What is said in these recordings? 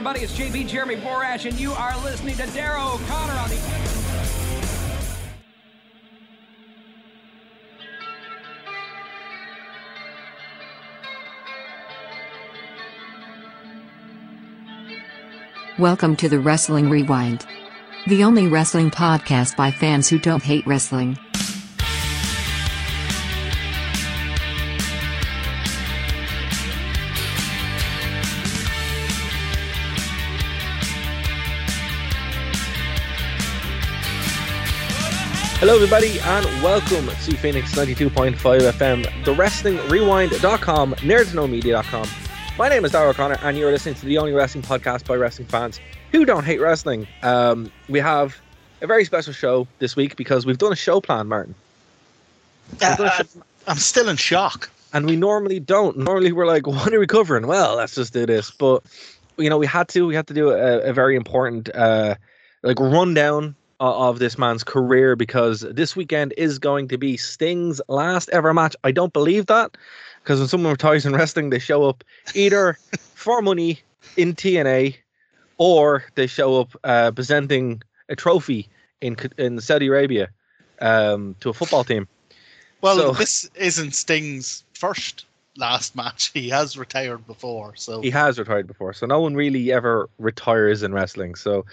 Everybody, it's JB Jeremy Borash, and you are listening to Darragh O'Connor on the. Welcome to the Wrestling Rewind. The only wrestling podcast by fans who don't hate wrestling. Hello, everybody, and welcome to Phoenix 92.5 FM, the WrestlingRewind.com, nerdtoknowmedia.com. My name is Darragh O'Connor, and you're listening to the only wrestling podcast by wrestling fans who don't hate wrestling. Um, we have a very special show this week because we've done a show plan, Martin. Uh, uh, I'm still in shock. And we normally don't. Normally, we're like, what are we covering? Well, let's just do this. But, you know, we had to. We had to do a, a very important, uh, like, rundown of this man's career because this weekend is going to be Sting's last ever match. I don't believe that because when someone retires in wrestling, they show up either for money in TNA or they show up uh, presenting a trophy in in Saudi Arabia um, to a football team. Well, so, this isn't Sting's first last match. He has retired before, so he has retired before. So no one really ever retires in wrestling. So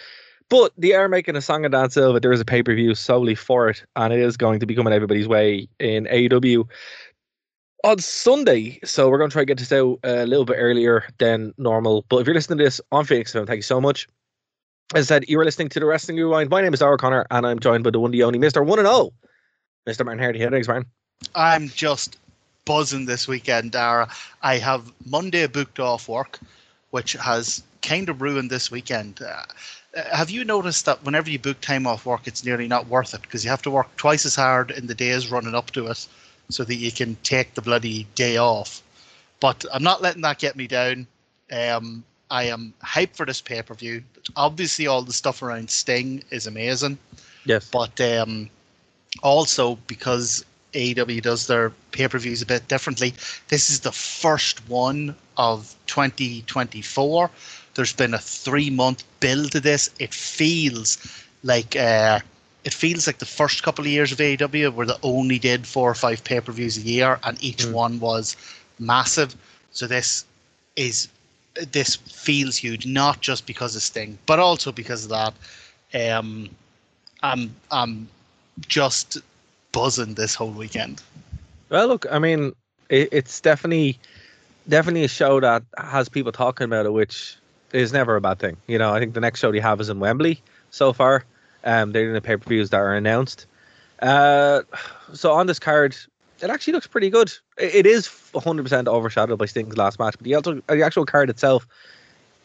but they are making a song and dance it. There is a pay per view solely for it, and it is going to be coming everybody's way in AEW on Sunday. So we're going to try to get this out a little bit earlier than normal. But if you're listening to this on Phoenix thank you so much. As I said, you are listening to the Wrestling Rewind. My name is Darragh Connor, and I'm joined by the one, the only Mister One and All, Mister Martin Hardy. How Martin? I'm just buzzing this weekend, Darragh. I have Monday booked off work, which has kind of ruined this weekend. Uh, have you noticed that whenever you book time off work, it's nearly not worth it because you have to work twice as hard in the days running up to it so that you can take the bloody day off? But I'm not letting that get me down. Um, I am hyped for this pay per view. Obviously, all the stuff around Sting is amazing. Yes. But um, also because AEW does their pay per views a bit differently, this is the first one of 2024 there's been a three month build to this. It feels like uh, it feels like the first couple of years of AEW where they only did four or five pay per views a year, and each mm. one was massive. So this is this feels huge, not just because of Sting, but also because of that. Um, I'm I'm just buzzing this whole weekend. Well, look, I mean, it, it's definitely definitely a show that has people talking about it, which is never a bad thing. You know, I think the next show they have is in Wembley so far. Um, they're in the pay per views that are announced. Uh, so on this card, it actually looks pretty good. It is 100% overshadowed by Sting's last match, but the actual, the actual card itself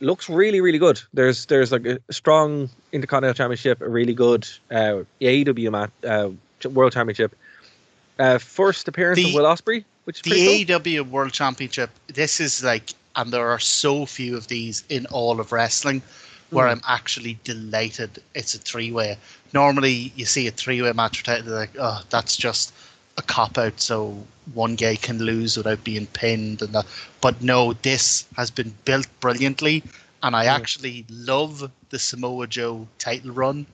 looks really, really good. There's there's like a strong Intercontinental Championship, a really good uh, AEW match, uh, World Championship. Uh, first appearance the, of Will Ospreay, which is the AEW cool. World Championship. This is like and there are so few of these in all of wrestling where mm. I'm actually delighted it's a three way. Normally, you see a three way match, they're like, oh, that's just a cop out, so one guy can lose without being pinned. And that. But no, this has been built brilliantly, and I mm. actually love the Samoa Joe title run.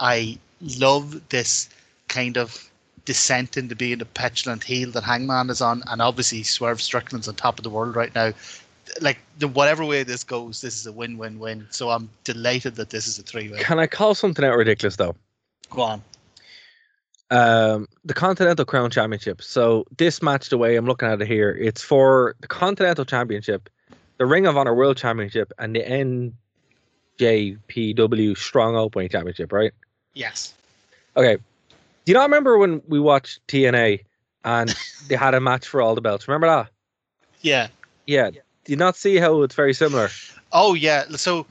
I love this kind of descent into being a petulant heel that Hangman is on, and obviously Swerve Strickland's on top of the world right now like the whatever way this goes, this is a win-win-win. So I'm delighted that this is a three-way. Can I call something out ridiculous though? Go on. Um, the Continental Crown Championship. So this match, the way I'm looking at it here, it's for the Continental Championship, the Ring of Honor World Championship, and the NJPW Strong Openweight Championship, right? Yes. Okay. Do you not remember when we watched TNA and they had a match for all the belts? Remember that? Yeah. Yeah. Do you not see how it's very similar? Oh yeah. So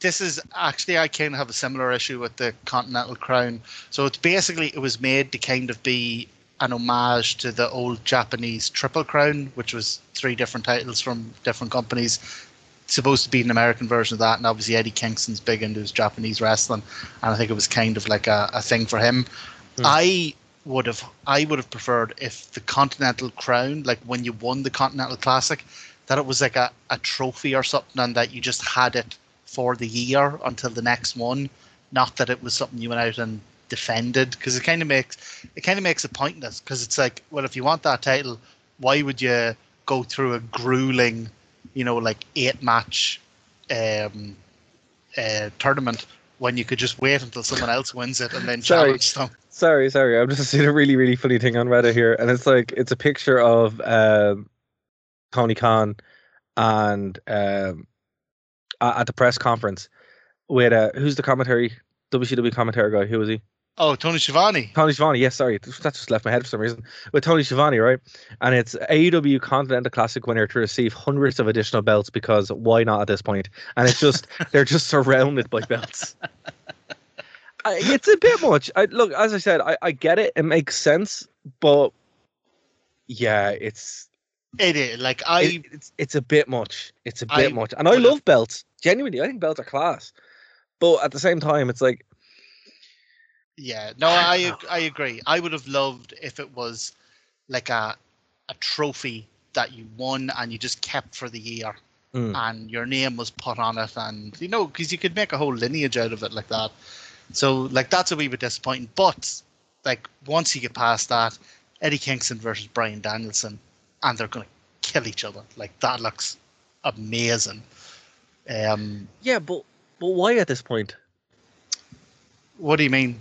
this is actually I kind of have a similar issue with the Continental Crown. So it's basically it was made to kind of be an homage to the old Japanese Triple Crown, which was three different titles from different companies. It's Supposed to be an American version of that, and obviously Eddie Kingston's big into his Japanese wrestling, and I think it was kind of like a, a thing for him. Hmm. I would have I would have preferred if the Continental Crown, like when you won the Continental Classic, that it was like a, a trophy or something and that you just had it for the year until the next one. Not that it was something you went out and defended because it kind of makes it kind of makes it pointless because it's like well if you want that title why would you go through a grueling you know like eight match um uh, tournament when you could just wait until someone else wins it and then Sorry. challenge them Sorry, sorry. I'm just seeing a really, really funny thing on Reddit here, and it's like it's a picture of um, Tony Khan and um, at the press conference with uh, who's the commentary WCW commentary guy? Who was he? oh Tony Schiavone Tony Schiavone. Yes, sorry, that just left my head for some reason. With Tony Schiavone, right? And it's AEW Continental Classic winner to receive hundreds of additional belts because why not at this point? And it's just they're just surrounded by belts. It's a bit much. I look, as I said, I, I get it. It makes sense, but yeah, it's it is like I it, it's it's a bit much. It's a bit I much, and I love belts. Genuinely, I think belts are class. But at the same time, it's like Yeah, no, I ag- I agree. I would have loved if it was like a a trophy that you won and you just kept for the year, Mm. and your name was put on it, and you know because you could make a whole lineage out of it like that. So like that's a wee bit disappointing. But like once you get past that, Eddie Kingston versus Bryan Danielson, and they're gonna kill each other. Like that looks amazing. Um, yeah, but but why at this point? what do you mean?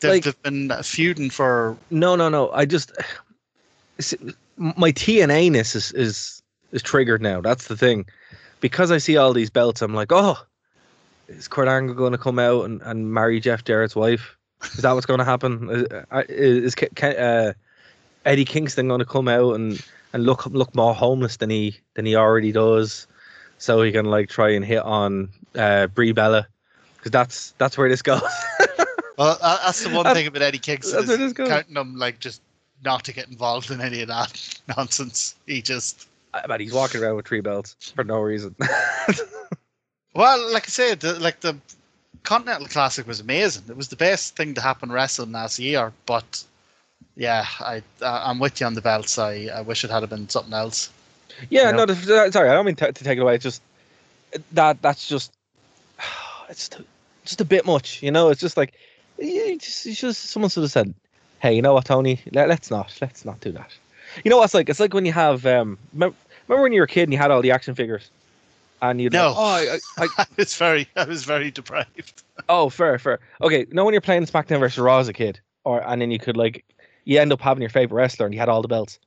They've, Like- they've been feuding for No, no, no. I just my TNA ness is is is triggered now. That's the thing. Because I see all these belts, I'm like, oh, is Kurt Angle going to come out and, and marry Jeff Jarrett's wife? Is that what's going to happen? Is, uh, is Ke- Ke- uh, Eddie Kingston going to come out and, and look look more homeless than he than he already does, so he can like try and hit on uh, Brie Bella? Because that's that's where this goes. Well, that's the one That's- thing about Eddie Kingston is counting him like just not to get involved in any of that nonsense. He just but he's walking around with three belts for no reason. well, like I said, the, like the Continental Classic was amazing. It was the best thing to happen wrestling last year. But yeah, I uh, I'm with you on the belts. I, I wish it had been something else. Yeah, You no, know? the- sorry, I don't mean to, to take it away. It's just that that's just it's t- just a bit much, you know. It's just like you just, it's just someone should have said, "Hey, you know what, Tony? Let, let's not let's not do that." You know what's like? It's like when you have um, remember, remember when you were a kid and you had all the action figures, and you'd No. like, oh, I, I, I was very I was very deprived. oh, fair, fair. Okay, you know when you're playing SmackDown versus Raw as a kid, or and then you could like you end up having your favorite wrestler and you had all the belts.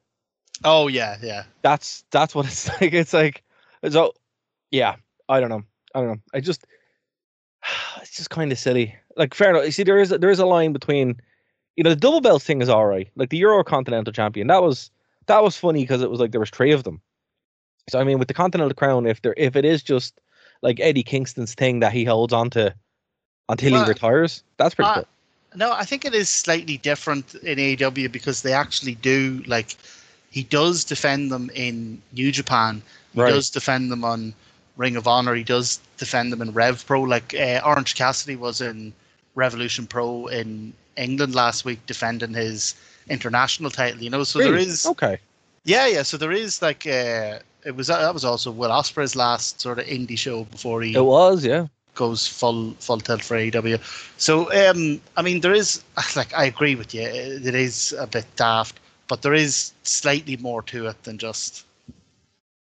Oh yeah, yeah. that's that's what it's like. It's like so yeah, I don't know. I don't know. I just it's just kind of silly. Like fair enough. You see, there is there is a line between you know the double belt thing is all right. Like the Euro Continental Champion, that was that was funny because it was like there was three of them. So I mean, with the Continental Crown, if there if it is just like Eddie Kingston's thing that he holds on to until Well, he retires, that's pretty uh, cool. No, I think it is slightly different in AEW because they actually do like he does defend them in New Japan. He Right. does defend them on Ring of Honor. He does defend them in Rev Pro. Like uh, Orange Cassidy was in Revolution Pro in England last week defending his international title. You know, so there Really? is okay. yeah, yeah. So there is like uh, it was that was also Will Ospreay's last sort of indie show before he It was, yeah. Goes full full tilt for AEW. So um, I mean, there is like I agree with you. It is a bit daft, but there is slightly more to it than just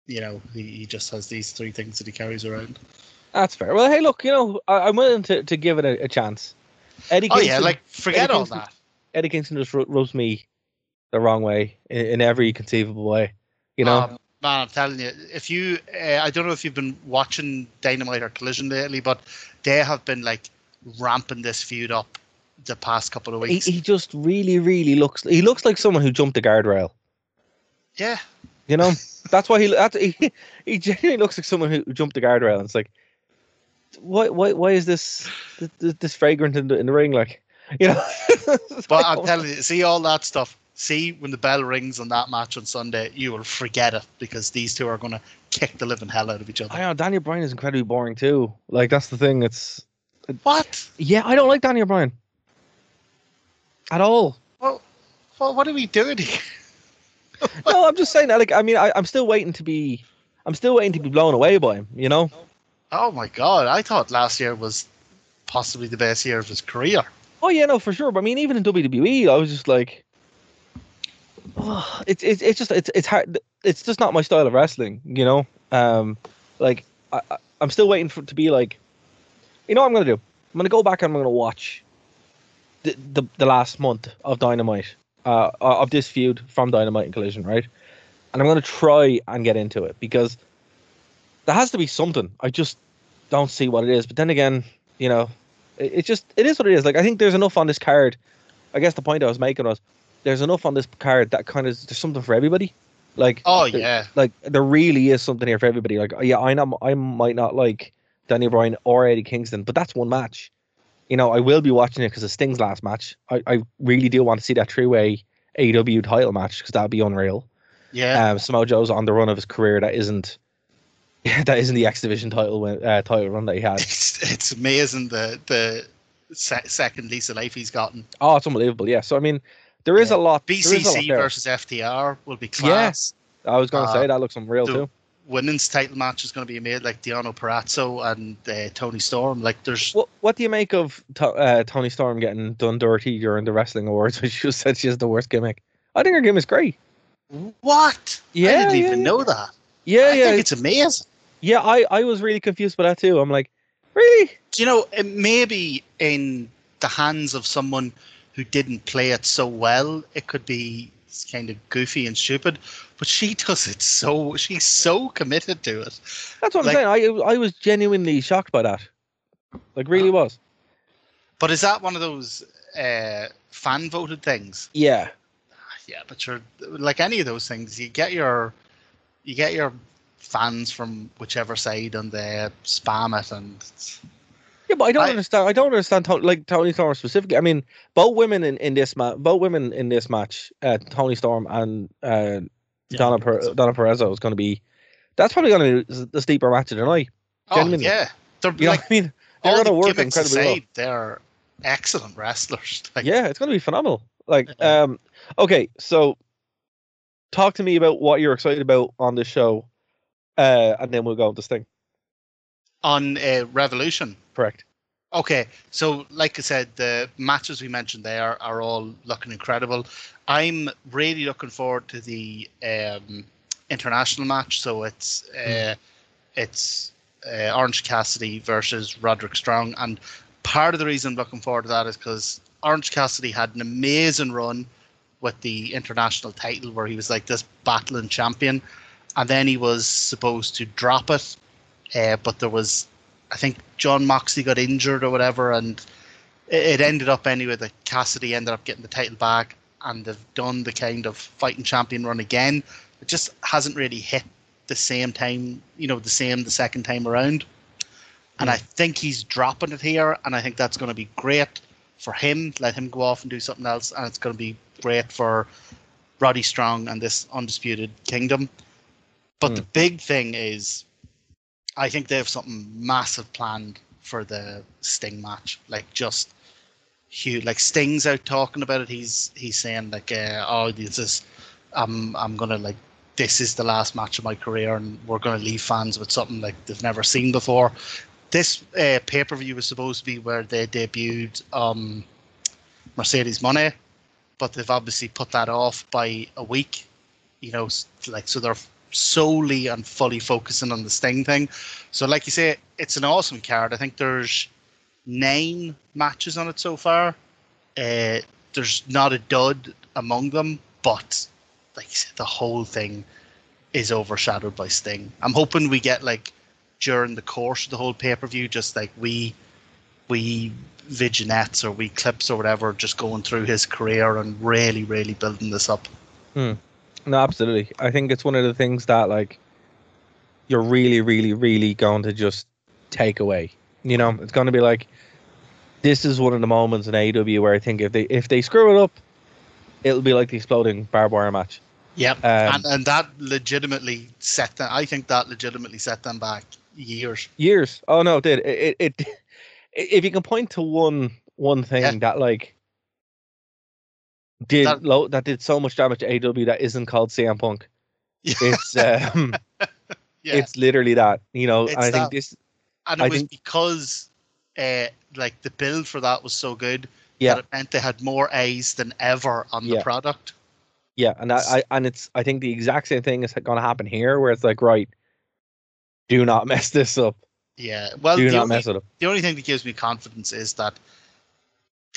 you know he, he just has these three things that he carries around. That's fair. Well, hey, look, you know, I, I'm willing to, to give it a, a chance. Eddie Oh yeah, like forget Eddie all Kingston- that. Eddie Kingston just ru- rubs me the wrong way in, in every conceivable way. You know, Um, man, I'm telling you, if you, uh, I don't know if you've been watching Dynamite or Collision lately, but they have been like ramping this feud up the past couple of weeks. he just really, really looks. He looks like someone who jumped the guardrail. Yeah, You know, that's why he that's, he he genuinely looks like someone who jumped the guardrail. And it's like, why why why is this this, this fragrant in the in the ring? Like, you know. But I'm telling you, see all that stuff. See when the bell rings on that match on Sunday, you will forget it because these two are going to kick the living hell out of each other. I know Daniel Bryan is incredibly boring too. Like that's the thing. It's What? yeah, I don't like Daniel Bryan at all. Well, well, what are we doing here? no, I'm just saying that. Like, I mean, I, I'm still waiting to be, I'm still waiting to be blown away by him. You know? Oh my god! I thought last year was possibly the best year of his career. Oh yeah, no, for sure. But I mean, even in WWE, I was just like, oh, it's it's it's just it's it's hard. It's just not my style of wrestling. You know? Um, like I, I'm still waiting for to be like, you know, what I'm gonna do. I'm gonna go back and I'm gonna watch the the, the last month of Dynamite, uh, of this feud from Dynamite and Collision, right? And I'm gonna try and get into it because there has to be something. I just don't see what it is. But then again, you know, it, it just it is what it is. Like I think there's enough on this card. I guess the point I was making was there's enough on this card that kind of there's something for everybody. Like Oh there- yeah, like there really is something here for everybody. Like yeah, I know I might not like Daniel Bryan or Eddie Kingston, but that's one match. You know, I will be watching it because of Sting's last match. I, I really do want to see that three way AEW title match because that'd be unreal. yeah. Um, Samoa Joe's on the run of his career that isn't that isn't the X Division title win, uh, title run that he had. It's, it's amazing the the se- second lease of life he's gotten. Oh, it's unbelievable. Yeah. So I mean, there is Yeah. a lot. there is a lot BCC versus FTR will be class. I was going to uh, say that looks unreal the- too. Women's title match is going to be made like Deonna Purrazzo and uh, Toni Storm. Like there's What What do you make of to, uh, Toni Storm getting done dirty during the wrestling awards? When she said she has the worst gimmick. I think her gimmick's great. what? Yeah, I didn't yeah, even yeah. know that. Yeah, I yeah, think it's amazing. yeah. I I was really confused by that too. I'm like, really? Do you know, maybe in the hands of someone who didn't play it so well, it could be kind of goofy and stupid, but she does it so, she's so committed to it. That's what Like- I'm saying. I I was genuinely shocked by that. Like, really was. But is that one of those uh, fan voted things? Yeah. Yeah, but you're like any of those things, you get your, you get your fans from whichever side and they spam it and Yeah, but I don't I- understand. I don't understand Toni, like Toni Storm specifically. I mean, both women in, in this match, both women in this match, uh, Toni Storm and uh, Deonna per- Deonna Purrazzo is going to be. That's probably going to be the steeper match of the night. oh Genuinely. yeah, they're You know like what I mean? They're going to work incredibly well. they're excellent wrestlers. Like, Yeah, it's going to be phenomenal. Like, Yeah. um, okay, so talk to me about what you're excited about on this show, uh, and then we'll go on this thing. on uh, Revolution. Correct. Okay, so like I said, the matches we mentioned there are all looking incredible. I'm really looking forward to the um, international match. So it's uh, it's uh, Orange Cassidy versus Roderick Strong, and part of the reason I'm looking forward to that is because Orange Cassidy had an amazing run with the international title, where he was like this battling champion, and then he was supposed to drop it, uh, but there was I think Jon Moxley got injured or whatever, and it, it ended up anyway that Cassidy ended up getting the title back, and they've done the kind of fighting champion run again. It just hasn't really hit the same time, you know, the same the second time around. And I think he's dropping it here, and I think that's going to be great for him. Let him go off and do something else, and it's going to be great for Roddy Strong and this undisputed kingdom. But the hmm. big thing is I think they have something massive planned for the Sting match. Like just huge. Like Sting's out talking about it. He's he's saying like, uh, "Oh, this is, I'm I'm gonna like, this is the last match of my career, and we're gonna leave fans with something like they've never seen before." This uh, pay per view was supposed to be where they debuted um, Mercedes Moné, but they've obviously put that off by a week. You know, like so they're solely and fully focusing on the Sting thing. So, like you say, it's an awesome card. I think there's nine matches on it so far. Uh, there's not a dud among them, but like you said, the whole thing is overshadowed by Sting. I'm hoping we get like during the course of the whole pay per view, just like we we vignettes or we clips or whatever, just going through his career and really, really building this up. No, absolutely. I think it's one of the things that like you're really, really, really going to just take away. You know, it's going to be like this is one of the moments in AEW where I think if they if they screw it up, it'll be like the exploding barbed wire match. Yep, Um, and and that legitimately set them. I think that legitimately set them back years. Years. Oh no, it did it? It. it if you can point to one one thing Yeah. that like did That- lo- that did so much damage to AW that isn't called CM Punk, it's um, Yeah, it's literally that. You know, I think this. and it I was think- because uh, like the build for that was so good Yeah. that it meant they had more A's than ever on the product. Yeah, and I, I and it's I think the exact same thing is going to happen here, where it's like, right, do not mess this up. Yeah, well, Do not only, mess it up. the only thing that gives me confidence is that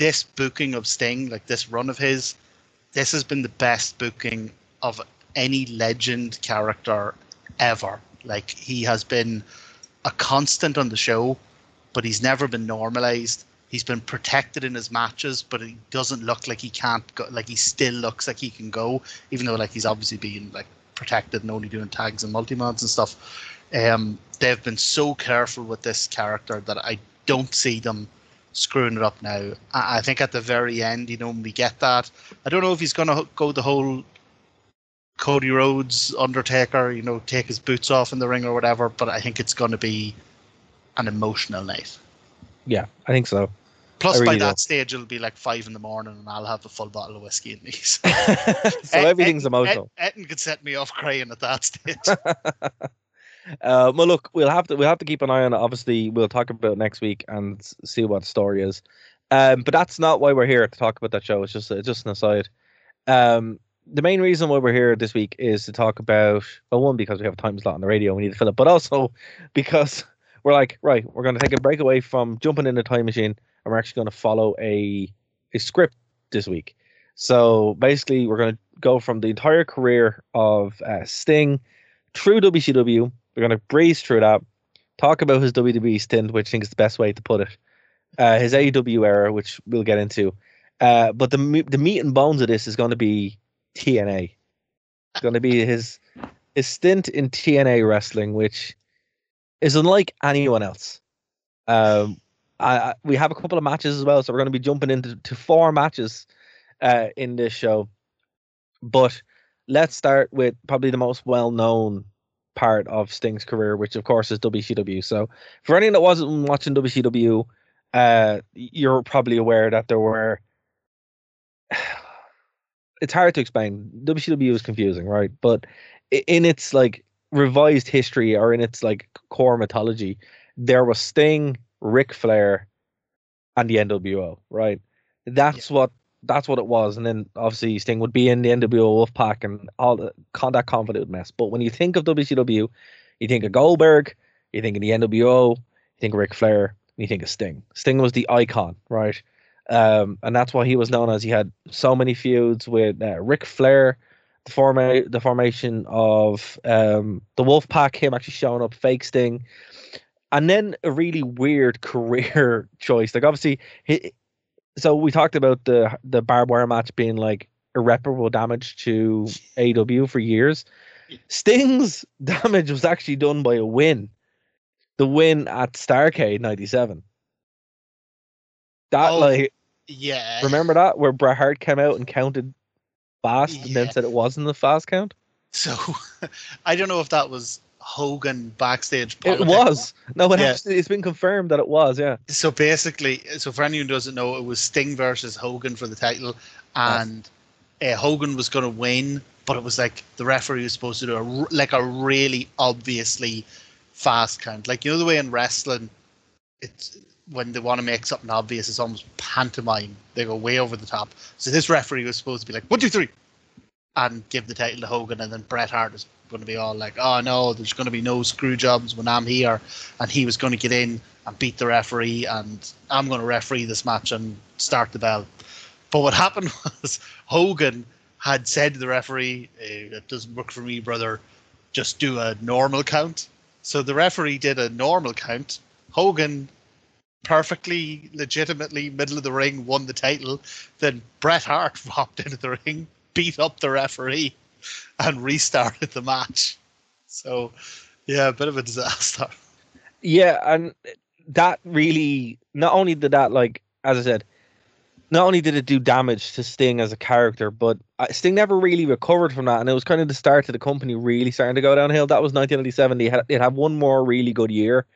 this booking of Sting, like this run of his, this has been the best booking of any legend character ever. Like he has been a constant on the show, but he's never been normalized. He's been protected in his matches, but he doesn't look like he can't go. Like he still looks like he can go, even though like he's obviously being like protected and only doing tags and multi-mods and stuff. Um, they've been so careful with this character that I don't see them screwing it up now. I, I think at the very end, you know, we get that, I don't know if he's going to go the whole Cody Rhodes Undertaker, you know, take his boots off in the ring or whatever, but I think it's going to be an emotional night. Yeah, I think so. Plus, I by that do. stage, it'll be like five in the morning, and I'll have a full bottle of whiskey in me. so so everything's emotional. Etten could set me off crying at that stage. Uh, well, look, we'll have to we'll have to keep an eye on it. Obviously, we'll talk about next week and see what the story is. Um, but that's not why we're here to talk about that show. It's just it's just an aside. Um, the main reason why we're here this week is to talk about well, one because we have a time slot on the radio, we need to fill it, but also because we're like, right, we're going to take a break away from jumping in the time machine, and we're actually going to follow a a script this week. So basically, we're going to go from the entire career of uh, Sting through WCW. We're going to breeze through that, talk about his WWE stint, which I think is the best way to put it, uh, his AEW era, which we'll get into. Uh, but the the meat and bones of this is going to be TNA. It's going to be his his stint in TNA wrestling, which is unlike anyone else. Um, I, I, we have a couple of matches as well, so we're going to be jumping into to four matches uh, in this show. But let's start with probably the most well known part of Sting's career, which of course is WCW. So for anyone that wasn't watching WCW, uh, you're probably aware that there were. It's hard to explain. WCW is confusing, right? But in its like revised history or in its like core mythology, there was Sting, Ric Flair, and the NWO, right? That's what that's what it was. And then obviously Sting would be in the NWO Wolfpack and all the con that convoluted mess. But when you think of WCW, you think of Goldberg, you think of the NWO, you think of Ric Flair, you think of Sting. Sting was the icon, right? Um, and that's why he was known as he had so many feuds with uh, Ric Flair, the forma- the formation of um, the Wolfpack, him actually showing up, fake Sting, and then a really weird career choice. Like obviously, he, so we talked about the the barbed wire match being like irreparable damage to AW for years. Sting's damage was actually done by a win, the win at Starcade '97. That Oh, like yeah. remember that where Bret Hart came out and counted fast and then said it wasn't the fast count. So I don't know if that was Hogan backstage. It was no, it Yeah. actually, it's been confirmed that it was. Yeah, So basically, so for anyone who doesn't know, it was Sting versus Hogan for the title, and uh, Hogan was going to win, but it was like the referee was supposed to do a like a really obviously fast count, like you know the way in wrestling, it's when they want to make something obvious, it's almost pantomime. They go way over the top. So this referee was supposed to be like one, two, three, and give the title to Hogan, and then Bret Hart is going to be all like, "Oh no, there's going to be no screw jobs when I'm here," and he was going to get in and beat the referee, and I'm going to referee this match and start the bell. But what happened was Hogan had said to the referee, eh, "It doesn't work for me, brother. Just do a normal count." So the referee did a normal count. Hogan perfectly, legitimately, middle of the ring, won the title. Then Bret Hart hopped into the ring, beat up the referee, and restarted the match. So, yeah, a bit of a disaster. Yeah, and that really not only did that like as I said, not only did it do damage to Sting as a character, but uh, Sting never really recovered from that, and it was kind of the start of the company really starting to go downhill. That was 1997. They had they'd have one more really good year,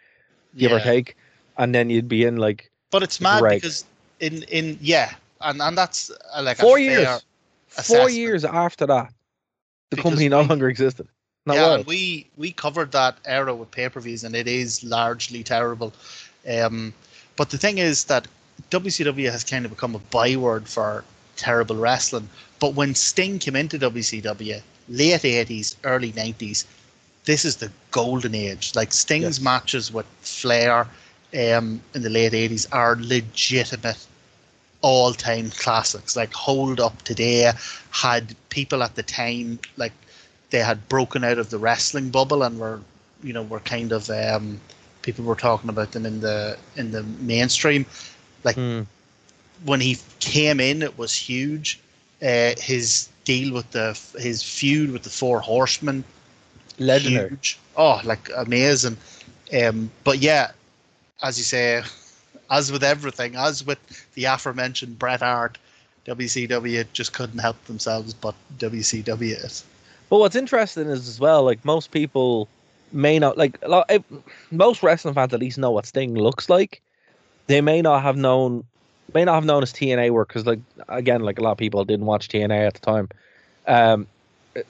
give or take, and then you'd be in like But it's mad because in in yeah, and and that's uh, like a four years. Four years after that, the company no we- longer existed. Not yeah, well. we we covered that era with pay per views, and it is largely terrible. Um, but the thing is that WCW has kind of become a byword for terrible wrestling. But when Sting came into WCW, late eighties, early nineties, this is the golden age. Like Sting's Yes. matches with Flair um, in the late eighties are legitimate all-time classics. Like Hold Up Today had people at the time like they had broken out of the wrestling bubble and were you know were kind of um, people were talking about them in the in the mainstream. Like Hmm. when he came in, it was huge. Uh, his deal with the his feud with the Four Horsemen Legendary. huge. Oh, like amazing. Um, but yeah, as you say, as with everything, as with the aforementioned Bret Hart, WCW just couldn't help themselves but WCW it. But what's interesting is as well, like most people may not like lot. Most wrestling fans at least know what Sting looks like. They may not have known, may not have known his TNA work because, like, again, like a lot of people didn't watch TNA at the time. Um,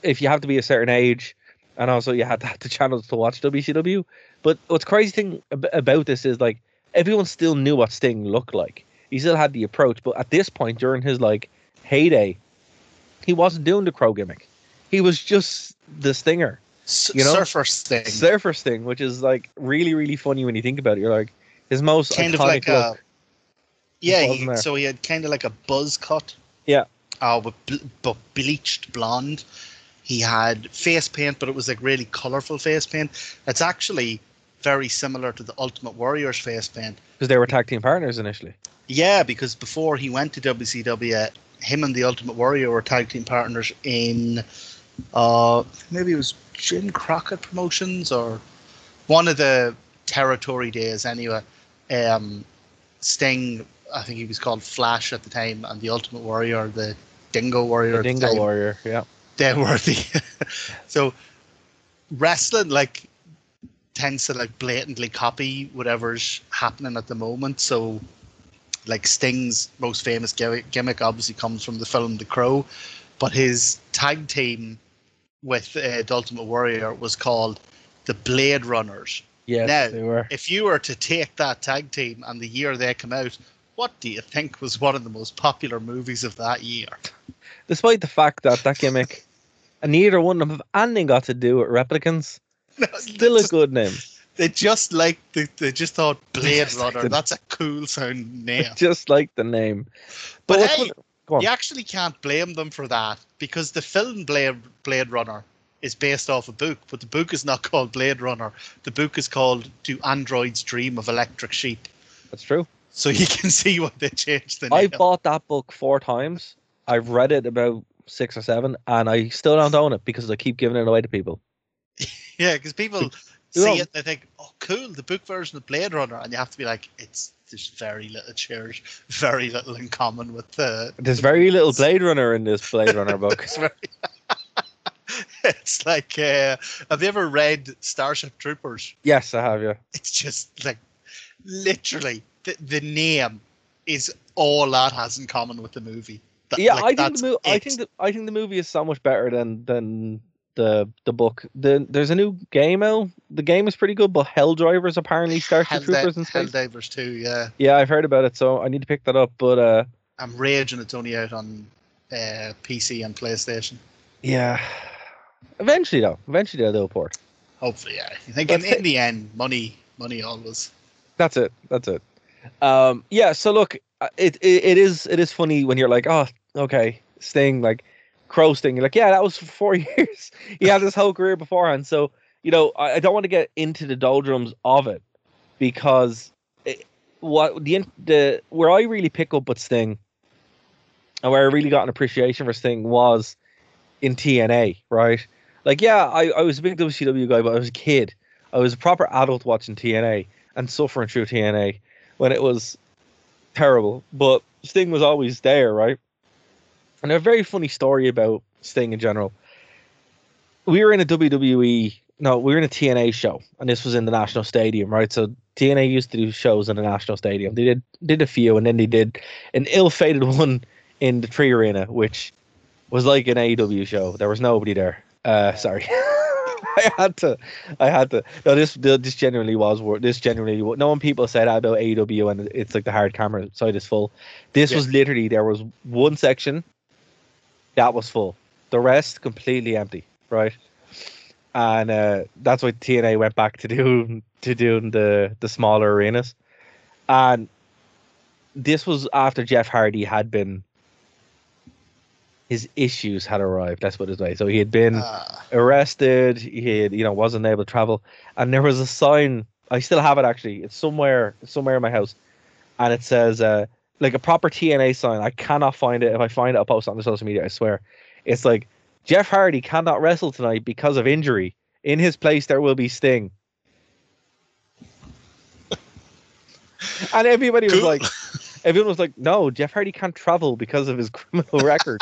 if you have to be a certain age, and also you had to have the channels to watch WCW. But what's crazy thing ab- about this is like everyone still knew what Sting looked like. He still had the approach, but at this point during his like heyday, he wasn't doing the crow gimmick. He was just the stinger, You know? Surfer Sting. surfer sting, which is like really really funny when you think about it. You're like his most kind iconic of like look. a yeah. He, so he had kind of like a buzz cut. Yeah. Uh, with bl- but bleached blonde. He had face paint, but it was like really colorful face paint. It's actually very similar to the Ultimate Warrior's face paint. because they were tag team partners initially. Yeah, because before he went to WCW, him and the Ultimate Warrior were tag team partners in, uh, maybe it was Jim Crockett Promotions or one of the territory days anyway. Um, Sting, I think he was called Flash at the time, and the Ultimate Warrior, the Dingo Warrior. The at the Dingo Warrior, yeah. They were the. so, wrestling like tends to like blatantly copy whatever's happening at the moment. So, like Sting's most famous gimmick, obviously comes from the film The Crow, but his tag team with uh, the Ultimate Warrior was called the Blade Runners. Yes, Now, they were. If you were to take that tag team and the year they come out, what do you think was one of the most popular movies of that year? Despite the fact that that gimmick, and neither one of them have anything got to do with replicants, still a Just- good name. They just like they, they just thought Blade Just like Runner. the- That's a cool sound name. Just like the name. But what's hey, on. you actually can't blame them for that because the film Blade Blade Runner is based off a book, but the book is not called Blade Runner. The book is called Do Androids Dream of Electric Sheep. That's true. So you can see what they changed the name. I've bought that book four times. I've read it about six or seven, and I still don't own it because I keep giving it away to people. Yeah, because people Well- see it, they think, "Oh, cool, the book version of Blade Runner," and you have to be like, "It's there's very little shares, very little in common with the." There's very little Blade Runner in this Blade Runner book. It's very. it's like, uh, have you ever read Starship Troopers? yes, I have, yeah. It's just like, literally, the, the name is all that has in common with the movie. That- yeah, like, I think the mo- I think the, I think the movie is so much better than than the the book. The there's a new game out. The game is pretty good, but Helldivers apparently starts Hell, Troopers in space. Helldivers too. Yeah, Yeah, I've heard about it, so I need to pick that up. But uh, I'm raging. It's only out on uh, PC and PlayStation. yeah, eventually though, eventually they'll do a port. Hopefully, yeah. I think in, in the end, money, money always. That's it. That's it. Um, yeah. So look, uh, it, it it is it is funny when you're like, oh, okay, Sting, like Crow Sting. You're like, yeah, that was for four years. he had this whole career beforehand. So you know, I, I don't want to get into the doldrums of it because it, what the the where I really pick up with Sting and where I really got an appreciation for Sting was in TNA, right? Like, yeah, I, I was a big WCW guy, but I was a kid. I was a proper adult watching TNA and suffering through TNA when it was terrible. But Sting was always there, right? And a very funny story about Sting in general. We were in a WWE, no, we were in a TNA show, and this was in the National Stadium, right? So TNA used to do shows in the National Stadium. They did did a few, and then they did an ill-fated one in the 3Arena, which was like an AEW show. There was nobody there. Uh, sorry. I had to, I had to. No, this this genuinely was wor- this genuinely. No one people said that about AEW and it's like the hard camera side is full. This Yeah. was literally there was one section that was full. The rest completely empty, right? And uh, that's why TNA went back to doing to doing the the smaller arenas. And this was after Jeff Hardy had been his issues had arrived. That's what put it this. So he had been Uh, arrested. He had, you know, wasn't able to travel, and there was a sign. I still have it actually. It's somewhere, somewhere in my house, and it says, uh, like a proper TNA sign. I cannot find it. If I find it, I'll post it on the social media. I swear. It's like Jeff Hardy cannot wrestle tonight because of injury. In his place, there will be Sting. and everybody was like, everyone was like, no, Jeff Hardy can't travel because of his criminal record.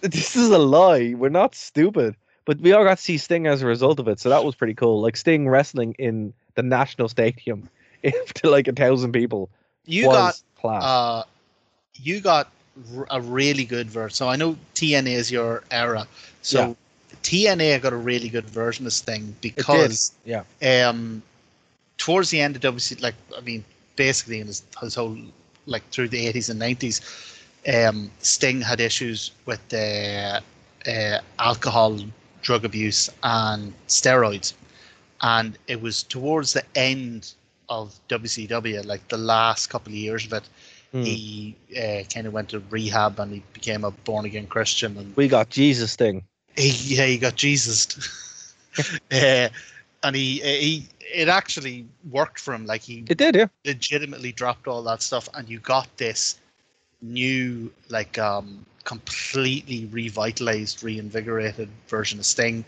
this is a lie. We're not stupid. But we all got to see Sting as a result of it, so that was pretty cool. Like Sting wrestling in the National Stadium to like a thousand people. You got class. uh, you got r- a really good version. So I know TNA is your era. So TNA got a really good version of this thing because Yeah. um, towards the end of WC, like I mean, basically in his, his whole like through the eighties and nineties, um, Sting had issues with uh, uh, alcohol, drug abuse, and steroids, and it was towards the end of WCW, like the last couple of years of it. Hmm. He uh, kind of went to rehab and he became a born again Christian and We got Jesus thing. he, yeah, he got Jesus. uh, and he, he, it actually worked for him. Like he It did, yeah. legitimately dropped all that stuff, and you got this new, like, um, completely revitalized, reinvigorated version of Sting.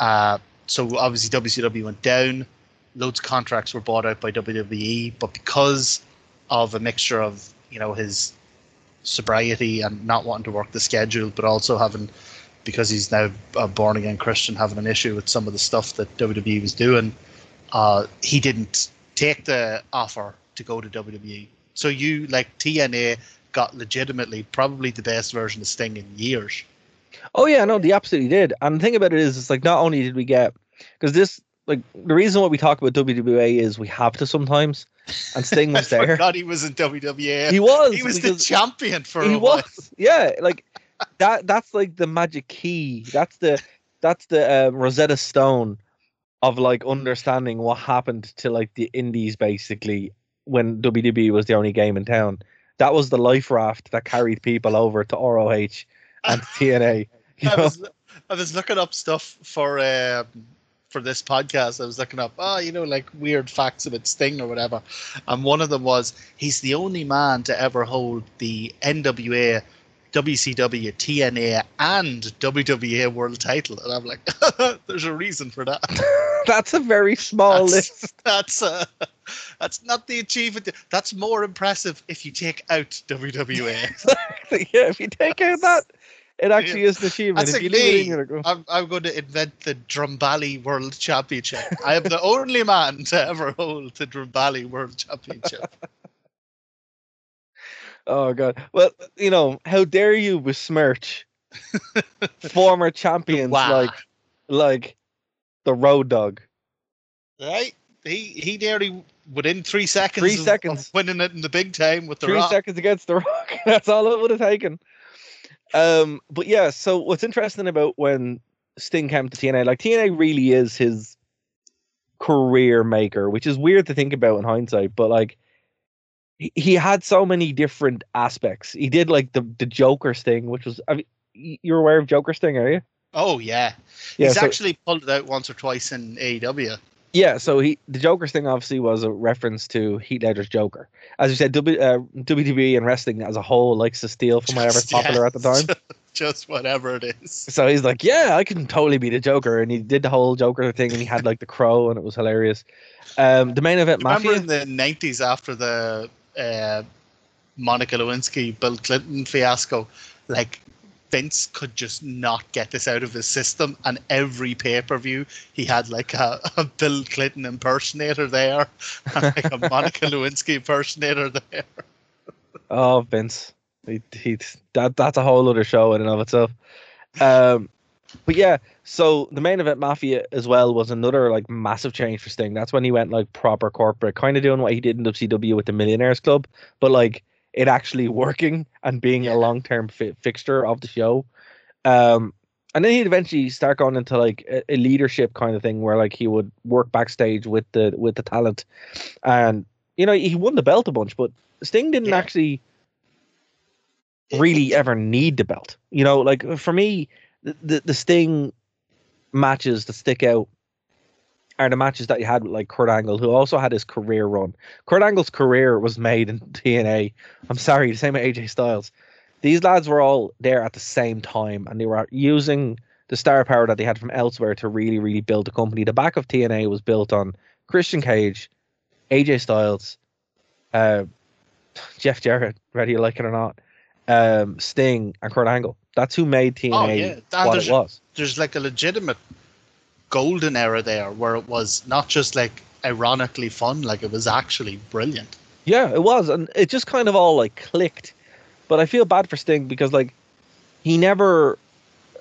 Uh, so obviously WCW went down. Loads of contracts were bought out by WWE, but because of a mixture of you know his sobriety and not wanting to work the schedule, but also having because he's now a born again Christian, having an issue with some of the stuff that WWE was doing, uh, he didn't take the offer to go to WWE. So you like TNA got legitimately probably the best version of Sting in years. Oh yeah, no, they absolutely did. And the thing about it is, it's like not only did we get because this like the reason why we talk about WWA is we have to sometimes, and Sting was I there. forgot he was in WWE. He was. He was the champion for he a while. was. Yeah, like that. That's like the magic key. That's the that's the um, Rosetta Stone of like understanding what happened to like the indies basically when WWE was the only game in town. That was the life raft that carried people over to ROH and to TNA. I know? was I was looking up stuff for um, for this podcast. I was looking up, oh, you know, like weird facts about Sting or whatever. And one of them was he's the only man to ever hold the NWA, WCW, TNA, and WWE world title. And I'm like, there's a reason for that. That's a very small That's- list. That's uh, that's not the achievement. That's more impressive if you take out WWE. yeah, if you take out that, it actually is an achievement. That's if you like in, me. I'm, I'm going to invent the Drumbally World Championship. I am the only man to ever hold the Drumbally World Championship. Oh god. Well, you know, how dare you besmirch former champions Wow. like like the Road Dog. Right? He he nearly within three seconds. Three of- of seconds. winning it in the big time with the Three Rock. seconds against the Rock. That's all it would have taken. Um, but yeah, so what's interesting about when Sting came to TNA, like TNA really is his career maker, which is weird to think about in hindsight, but like he, he had so many different aspects. He did like the the Joker Sting, which was I mean, you're aware of Joker Sting, are you? Oh yeah, Yeah, he's so- actually pulled it out once or twice in AEW. Yeah, so he the Joker's thing obviously was a reference to Heath Ledger's Joker. As you said, w, uh, WWE and wrestling as a whole likes to steal from whatever's yeah. popular at the time. just whatever it is. So he's like, "Yeah, I can totally be the Joker," and he did the whole Joker thing, and he had like the crow, and it was hilarious. Um, the main event, Remember Mafia. in the nineties after the uh, Monica Lewinsky Bill Clinton fiasco, like Vince could just not get this out of his system, and every pay per view he had like a, a Bill Clinton impersonator there, and like a Monica Lewinsky impersonator there. Oh, Vince. He, he, that that's a whole other show in and of itself. Um, but yeah, so the main event Mafia as well was another like massive change for Sting. That's when he went like proper corporate, kind of doing what he did in WCW with the Millionaires Club, but like it actually working and being a long term fi- fixture of the show. Um, and then he'd eventually start going into like a, a leadership kind of thing where like he would work backstage with the with the talent, and you know he won the belt a bunch, but Sting didn't Yeah. actually really ever need the belt. You know, like for me, the, the the Sting matches that stick out are the matches that you had with like Kurt Angle, who also had his career run. Kurt Angle's career was made in TNA. I'm sorry, the same with AJ Styles. These lads were all there at the same time, and they were using the star power that they had from elsewhere to really, really build the company. The back of TNA was built on Christian Cage, AJ Styles, uh, Jeff Jarrett, whether you like it or not, um, Sting, and Kurt Angle. That's who made TNA Oh, yeah. What it was. There's like a legitimate golden era there where it was not just like ironically fun, like it was actually brilliant. Yeah, it was, and it just kind of all like clicked. But I feel bad for Sting because like he never,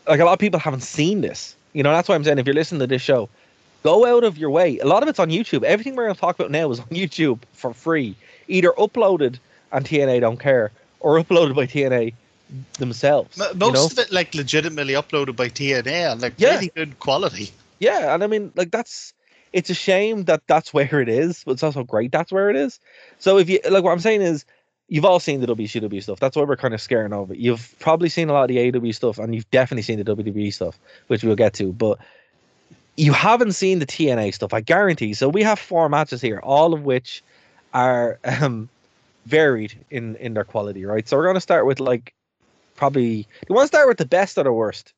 like a lot of people haven't seen this. You know, that's why I'm saying if you're listening to this show, go out of your way. A lot of it's on YouTube. Everything we're going to talk about now is on YouTube for free, either uploaded and TNA don't care, or uploaded by TNA themselves. M- you Most know? of it like legitimately uploaded by TNA like Yeah. really good quality. Yeah, and I mean, like that's it's a shame that that's where it is, but it's also great that's where it is. So if you like, what I'm saying is, you've all seen the WCW stuff. That's why we're kind of scaring of. You've probably seen a lot of the AEW stuff, and you've definitely seen the WWE stuff, which we'll get to. But you haven't seen the TNA stuff, I guarantee. So we have four matches here, all of which are um, varied in in their quality, right? So we're going to start with like probably. You want to start with the best or the worst?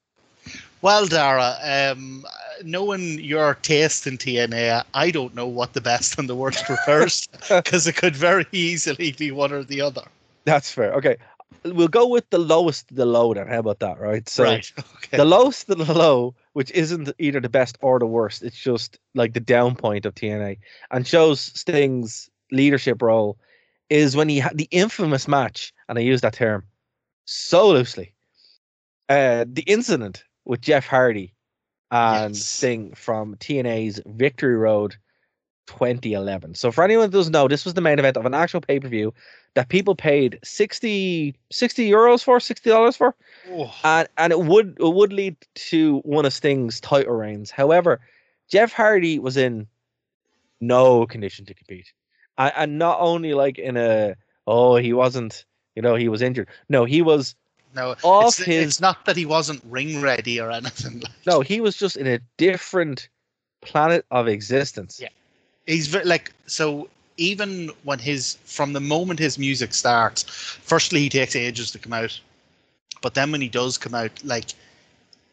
Well, Darragh, um, knowing your taste in TNA, I don't know what the best and the worst refers because it could very easily be one or the other. That's fair. Okay. We'll go with the lowest of the low then. How about that, right? So right. Okay. the lowest of the low, which isn't either the best or the worst, it's just like the down point of TNA and shows Sting's leadership role is when he had the infamous match, and I use that term so loosely. Uh the incident with Jeff Hardy and Yes. Sting from TNA's Victory Road 2011. So for anyone that doesn't know, this was the main event of an actual pay-per-view that people paid 60 60 euros for, 60 dollars for, Oh, and and it would it would lead to one of Sting's title reigns. However, Jeff Hardy was in no condition to compete, and, and not only like in a oh he wasn't you know he was injured. No, he was no, off it's, his- it's not that he wasn't ring ready or anything. Like, no he was just in a different planet of existence. Yeah. he's very, like so. Even when his from the moment his music starts, firstly he takes ages to come out, but then when he does come out, like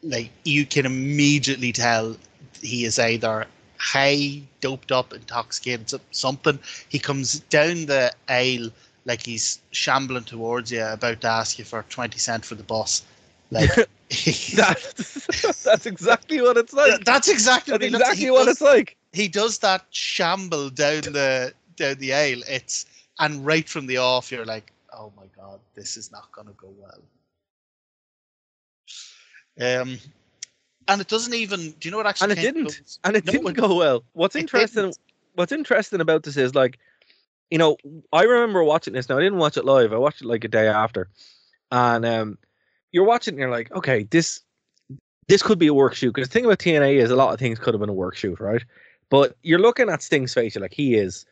like you can immediately tell he is either high, doped up, intoxicated, something. He comes down the aisle like he's shambling towards you, about to ask you for twenty cent for the bus. Like That's, that's exactly what it's like. that's exactly what That's looks- exactly he what does- it's like. he does that shamble down the down the aisle. It's and right from the off, you're like, oh my god, this is not going to go well. Um, and it doesn't even. Do you know what actually? And it didn't. close? and it No, didn't it- go well. What's interesting? didn't. What's interesting about this is like, you know, I remember watching this. Now I didn't watch it live. I watched it like a day after, and um, you're watching. and You're like, okay, this this could be a work shoot. Because the thing about TNA is a lot of things could have been a work shoot, right? But you're looking at Sting's face. You're like, he is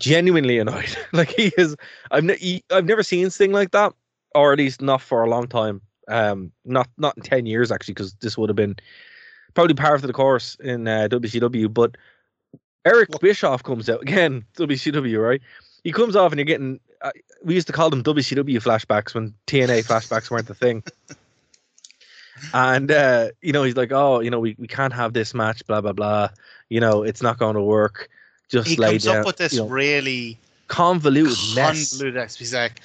genuinely annoyed. like he is. I've ne- I've never seen Sting like that, or at least not for a long time. Um, not not in ten years actually, because this would have been probably par of the course in uh, WCW. But Eric Bischoff comes out again, WCW, right? He comes off and you're getting uh, we used to call them WCW flashbacks when TNA flashbacks weren't the thing. And uh, you know, he's like, "Oh, you know, we, we can't have this match, blah blah blah. You know, it's not going to work. Just he comes down." up with this you know, really convoluted mess. convoluted ex- He's like,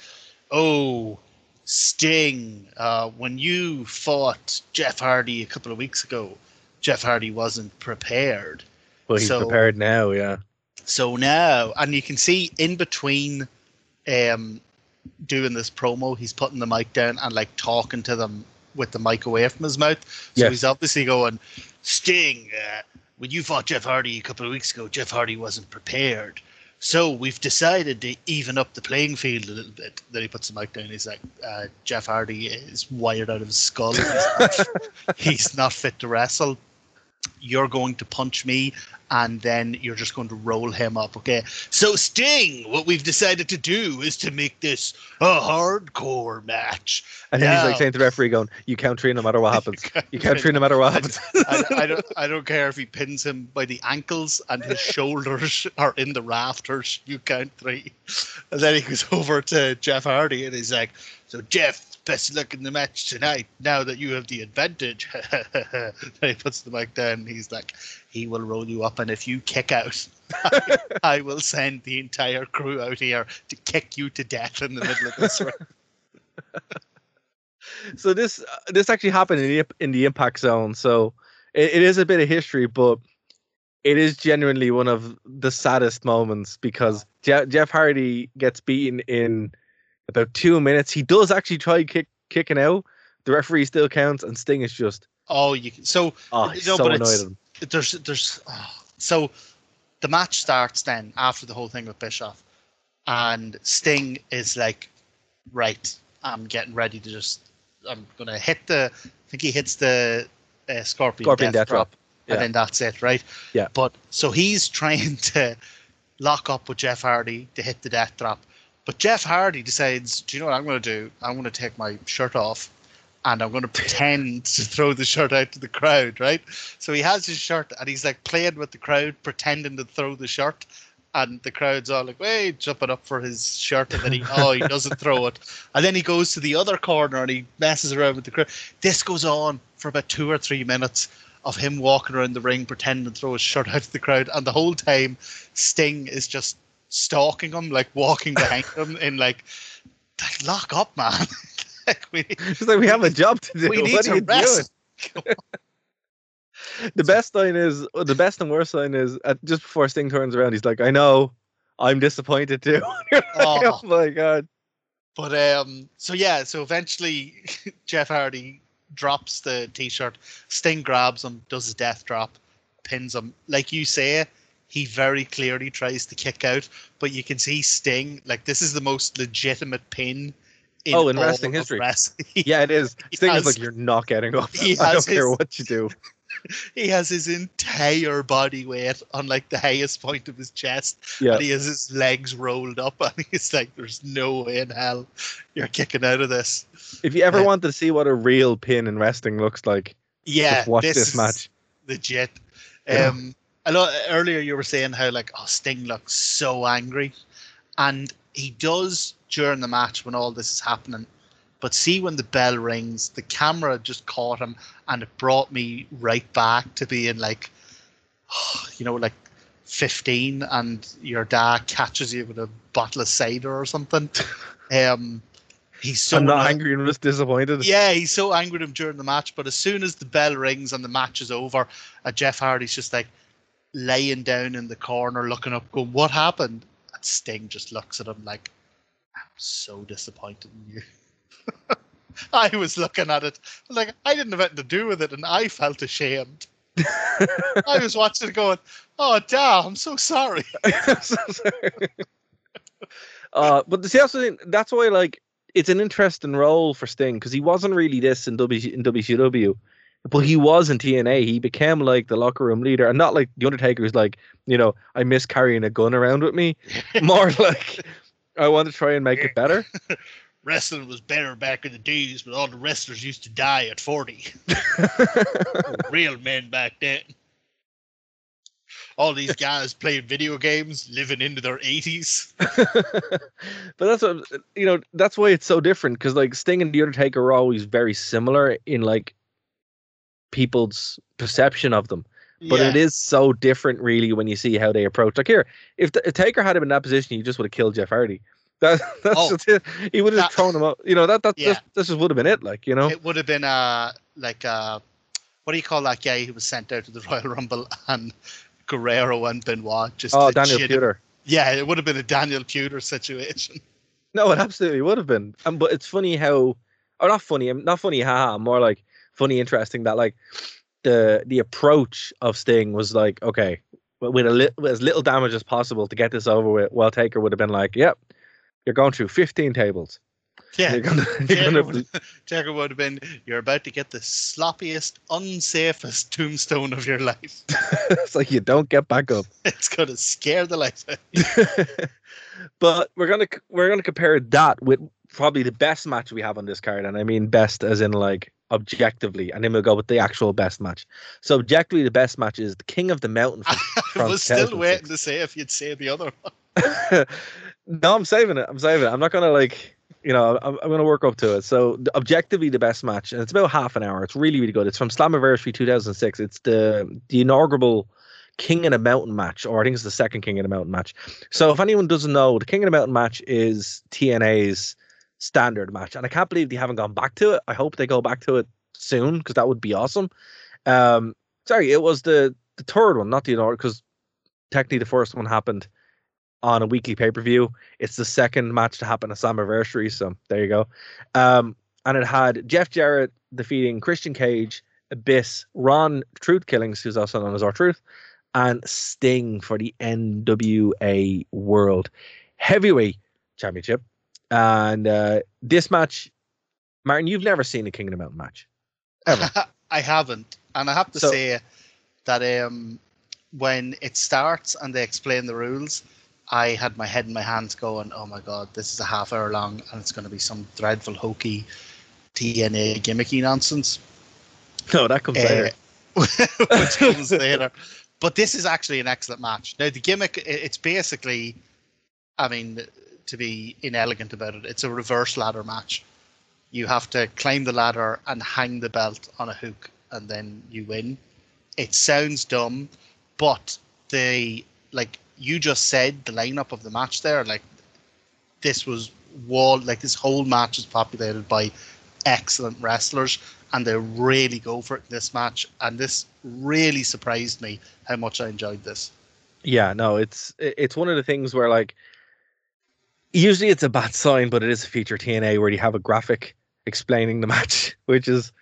"Oh, Sting, uh, when you fought Jeff Hardy a couple of weeks ago, Jeff Hardy wasn't prepared. But he's so- prepared now. Yeah, So now, and you can see in between, um, doing this promo, he's putting the mic down and like talking to them with the mic away from his mouth. So Yes. he's obviously going, Sting, uh, when you fought Jeff Hardy a couple of weeks ago, Jeff Hardy wasn't prepared. So we've decided to even up the playing field a little bit. Then he puts the mic down. He's like, uh, Jeff Hardy is wired out of his skull. He's not, he's not fit to wrestle. You're going to punch me, and then you're just going to roll him up. Okay. So Sting, what we've decided to do is to make this a hardcore match. and then he's like saying to the referee, "Going, you count three no matter what happens. You count three no matter what happens." I, I don't I don't care if he pins him by the ankles and his shoulders are in the rafters. You count three, and then he goes over to Jeff Hardy and he's like, "So Jeff, best luck in the match tonight. Now that you have the advantage." then he puts the mic down. He's like, "He will roll you up, and if you kick out." I, I will send the entire crew out here to kick you to death in the middle of this ring. so this uh, this actually happened in the in the impact zone. So it, it is a bit of history, but it is genuinely one of the saddest moments because Je- Jeff Hardy gets beaten in about two minutes. He does actually try kick kicking out. The referee still counts, and Sting is just Oh, you can, so oh, he's No, so but it's- him. there's there's oh, so the match starts then after the whole thing with Bischoff, and Sting is like, right, I'm getting ready to just I'm gonna hit the I think he hits the uh, Scorpion, Scorpion death, death drop. Yeah. and then that's it, right? Yeah. But so he's trying to lock up with Jeff Hardy to hit the death drop, but Jeff Hardy decides, do you know what I'm gonna do? I'm gonna take my shirt off. And I'm going to pretend to throw the shirt out to the crowd, right? So he has his shirt and he's like playing with the crowd, pretending to throw the shirt. And the crowd's all like, wait, jumping up for his shirt. And then he, oh, he doesn't throw it. And then he goes to the other corner and he messes around with the crowd. This goes on for about two or three minutes of him walking around the ring, pretending to throw his shirt out to the crowd. And the whole time, Sting is just stalking him, like walking behind him and like, like lock up, man. like, we It's like we have a job to do. we need what to are you doing? rest. The best line is the best and worst line is at, just before Sting turns around. He's like, "I know, I'm disappointed too." Like, Oh. oh my god! But um, so yeah, so eventually Jeff Hardy drops the t-shirt. Sting grabs him, does a death drop, pins him. Like you say, he very clearly tries to kick out, but you can see Sting. Like this is the most legitimate pin. In Oh, in wrestling history. wrestling. Yeah, it is. Sting has- is like, "You're not getting up. he I has don't care his- what you do." he has his entire body weight on like the highest point of his chest, Yeah, and he has his legs rolled up, and he's like, "There's no way in hell you're kicking out of this." if you ever Yeah. want to see what a real pin in wrestling looks like, Yeah, just watch this this match. legit. Um, I know earlier you were saying how like oh Sting looks so angry, and he does during the match when all this is happening. But see when the bell rings, the camera just caught him, and it brought me right back to being like, you know, like fifteen, and your dad catches you with a bottle of cider or something. Um, he's so I'm not annoyed- angry. Just disappointed. yeah, he's so angry with him during the match, but as soon as the bell rings and the match is over, uh, Jeff Hardy's just like laying down in the corner, looking up, going, "What happened?" And Sting just looks at him like, "I'm so disappointed in you." I was looking at it like I didn't have anything to do with it, and I felt ashamed. I was watching it, going, "Oh, damn! I'm so sorry." I'm so sorry. uh, but see, that's the thing. That's why, like, it's an interesting role for Sting because he wasn't really this in W in WCW, but he was in TNA. He became like the locker room leader, and not like the Undertaker who's like, you know, I miss carrying a gun around with me. More like, I want to try and make it better. Wrestling was better back in the days, but all the wrestlers used to die at forty. Real men back then. all these guys playing video games, living into their eighties. but that's what you know. That's why it's so different because like Sting and the Undertaker are always very similar in like people's perception of them. But yeah. it is so different, really, when you see how they approach. Like here, if, the, if Taker had him in that position, he just would have killed Jeff Hardy. That, that's Oh, just it. He would have that- thrown him out. You know that that Yeah. just, that just would have been it. Like you know, It would have been uh like uh what do you call that guy who was sent out to the Royal Rumble and Guerrero and Benoit just oh Daniel Puder. Yeah, it would have been a Daniel Puder situation. No, it absolutely would have been. Um, but it's funny how, or not funny, not funny, haha, more like funny, interesting that like the the approach of Sting was like, okay, with a li- with as little damage as possible to get this over with. While Taker would have been like, yep, you're going through 15 tables. Yeah. You're gonna, you're Taker gonna, would, Taker would have been, you're about to get the sloppiest, unsafest tombstone of your life. it's like you don't get back up. It's going to scare the life out of you. but we're gonna we're gonna compare that with probably the best match we have on this card, and I mean best as in like objectively, and then we'll go with the actual best match. So objectively, the best match is the King of the Mountain. I was still waiting to say if you'd say the other one. no, I'm saving it. I'm saving it. I'm not gonna like you know I'm, I'm gonna work up to it. So the- objectively, the best match, and it's about half an hour. It's really really good. It's from Slammiversary 2006. It's the the inaugural King in a Mountain match, or I think it's the second King in a Mountain match. So if anyone doesn't know, the King in a Mountain match is TNA's standard match, and I can't believe they haven't gone back to it. I hope they go back to it soon because that would be awesome. Um, sorry, it was the the third one, not the inaugural, because technically the first one happened on a weekly pay per view. It's the second match to happen at Slammiversary, so there you go. Um, and it had Jeff Jarrett defeating Christian Cage, Abyss, Ron Truth Killings, who's also known as R-Truth, and Sting for the NWA World Heavyweight Championship. And uh, this match, Martin, you've never seen a King of the Mountain match, ever. I haven't, and I have to So- say that um, when it starts and they explain the rules, I had my head in my hands, going, "Oh my god, this is a half hour long, and it's going to be some dreadful, hokey TNA gimmicky nonsense." no, that comes Uh, later. which comes later. But this is actually an excellent match. Now the gimmick, it's basically, I mean, to be inelegant about it, it's a reverse ladder match. You have to climb the ladder and hang the belt on a hook, and then you win. It sounds dumb, but they like you just said the lineup of the match there, like this was wall like this whole match is populated by excellent wrestlers and they really go for it in this match and this really surprised me how much I enjoyed this. Yeah, no, it's it's one of the things where like usually it's a bad sign, but it is a feature TNA where you have a graphic explaining the match, which is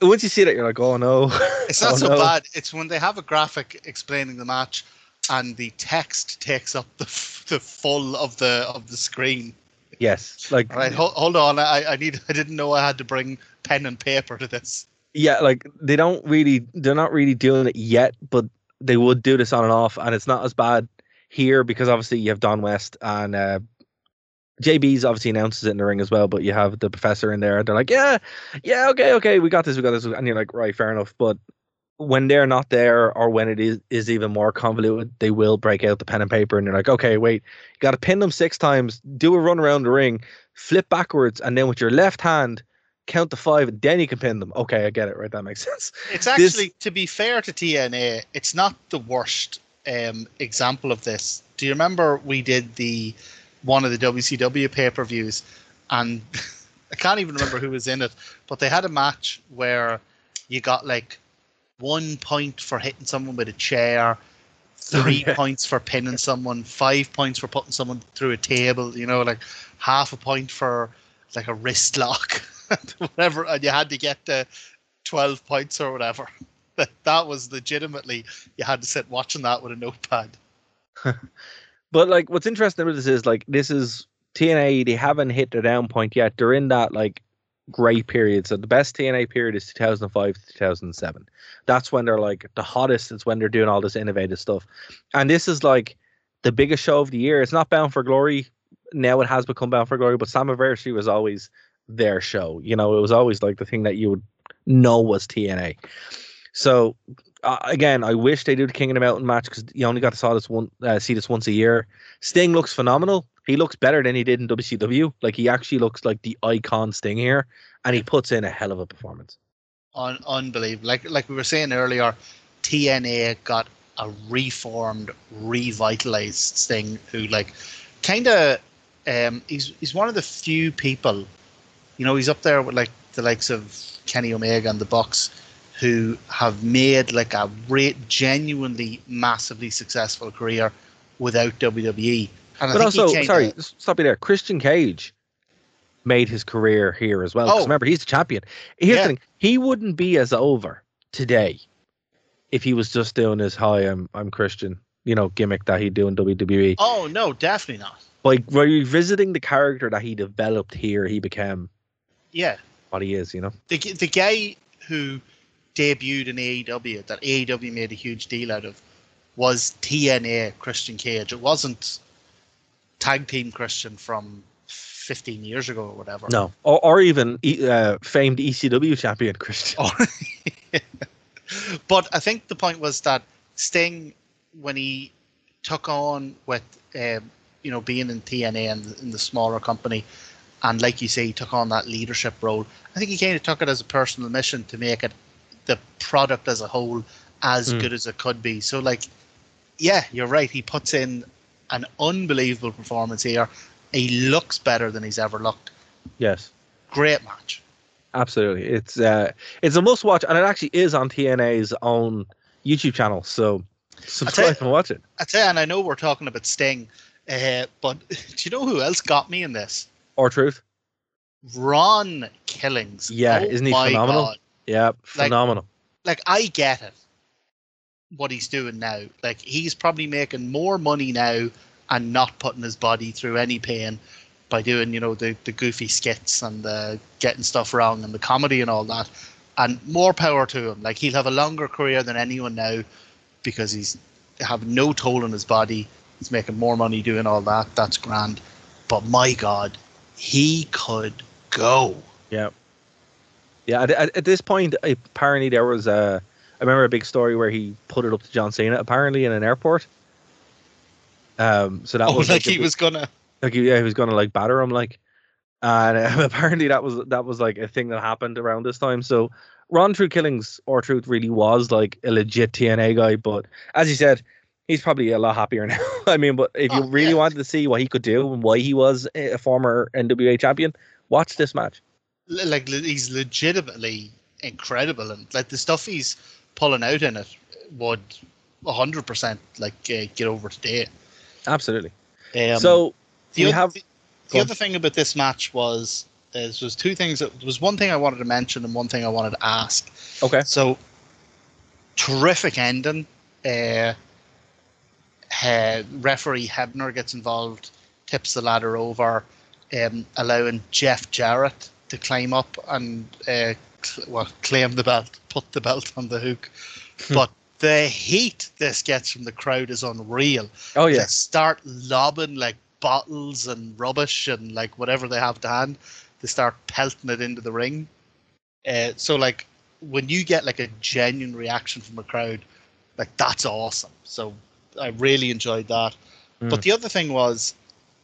once you see that you're like, oh no, It's not Oh, so no. bad. It's when they have a graphic explaining the match and the text takes up the f- the full of the of the screen. Yes, like All right, hold, hold on. I, I need I didn't know I had to bring pen and paper to this. yeah, like they don't really, they're not really doing it yet, but they would do this on and off, and it's not as bad here because obviously you have Don West and uh, JB's obviously announces it in the ring as well, but you have the professor in there. and They're like, yeah, yeah, okay, okay, we got this, we got this, and you're like, right, fair enough. But when they're not there, or when it is is even more convoluted, they will break out the pen and paper, and you're like, okay, wait, you got to pin them six times, do a run around the ring, flip backwards, and then with your left hand. Count to five, and then you can pin them. Okay, I get it. Right, that makes sense. It's This- actually, to be fair to TNA, it's not the worst um, example of this. Do you remember we did the one of the WCW pay per views, and I can't even remember who was in it, but they had a match where you got like one point for hitting someone with a chair, three points for pinning someone, five points for putting someone through a table. You know, like half a point for like a wrist lock, whatever, and you had to get the 12 points or whatever. That that was legitimately you had to sit watching that with a notepad. But like, what's interesting about this is like this is TNA. They haven't hit their down point yet. They're in that like great period. So the best TNA period is 2005 to 2007. That's when they're like the hottest. It's when they're doing all this innovative stuff. And this is like the biggest show of the year. It's not Bound for Glory. Now it has become Bound for Glory, but Slammiversary was always their show. You know, it was always like the thing that you would know was TNA. So uh, again, I wish they do the King of the Mountain match because you only got to saw this one, uh, see this once a year. Sting looks phenomenal. He looks better than he did in WCW. Like he actually looks like the icon Sting here, and he puts in a hell of a performance. Un- unbelievable. Like like we were saying earlier, TNA got a reformed, revitalized Sting who like kind of um he's he's one of the few people, you know, he's up there with like the likes of Kenny Omega and the Bucks who have made like a re- genuinely massively successful career without WWE. And But also, sorry, s- stop you there. Christian Cage made his career here as well. Oh. remember, he's the champion. Here's Yeah. the thing: he wouldn't be as over today if he was just doing his "Hi, I'm I'm Christian," you know, gimmick that he'd do in WWE. Oh no, definitely not. By revisiting the character that he developed here, he became Yeah, what he is. You know. the the guy who debuted in AEW that AEW made a huge deal out of was TNA Christian Cage. It wasn't tag team Christian from 15 years ago or whatever. No, or, or even uh, famed ECW champion Christian. But I think the point was that Sting, when he took on with, um, you know, being in TNA and in the smaller company, and like you say, he took on that leadership role. I think he kind of took it as a personal mission to make it the product as a whole as Mm. good as it could be. So, like, yeah, you're right. He puts in an unbelievable performance here. He looks better than he's ever looked. Yes. Great match. Absolutely, it's uh, it's a must watch, and it actually is on TNA's own YouTube channel. So subscribe and watch it. I tell you, and I know we're talking about Sting, uh, but do you know who else got me in this? R-Truth, Ron Killings. Yeah, Oh isn't he phenomenal? God. Yeah, phenomenal. Like I get it, what he's doing now. Like he's probably making more money now and not putting his body through any pain by doing, you know, the, the goofy skits and the getting stuff wrong and the comedy and all that. And more power to him. Like he'll have a longer career than anyone now because he's have no toll on his body. He's making more money doing all that. That's grand. But my God, he could go. Yeah, yeah. At, at, this point, apparently there was a. I remember a big story where he put it up to John Cena apparently in an airport. Um, so that Oh, was like he big- was gonna. like yeah, he was gonna like batter him like, and uh, apparently that was that was like a thing that happened around this time. So Ron True Killings or Truth really was like a legit TNA guy, but as you said, he's probably a lot happier now. I mean, but if you Oh, really yeah. wanted to see what he could do and why he was a former NWA champion, watch this match. Like he's legitimately incredible and like the stuff he's pulling out in it would 100% like uh, get over today Absolutely. um, so the, we oth- have the, other thing about this match was is was two things that there was one thing i wanted to mention and one thing i wanted to ask okay. so terrific ending uh, uh, referee hebner gets involved tips the ladder over um, allowing jeff jarrett to climb up and uh, cl- well, claim the belt put the belt on the hook Hmm. but the heat this gets from the crowd is unreal Oh yeah. they start lobbing like bottles and rubbish and like whatever they have to hand. They start pelting it into the ring. Uh, so like when you get like a genuine reaction from a crowd, like that's awesome. So I really enjoyed that. But Mm. the other thing was,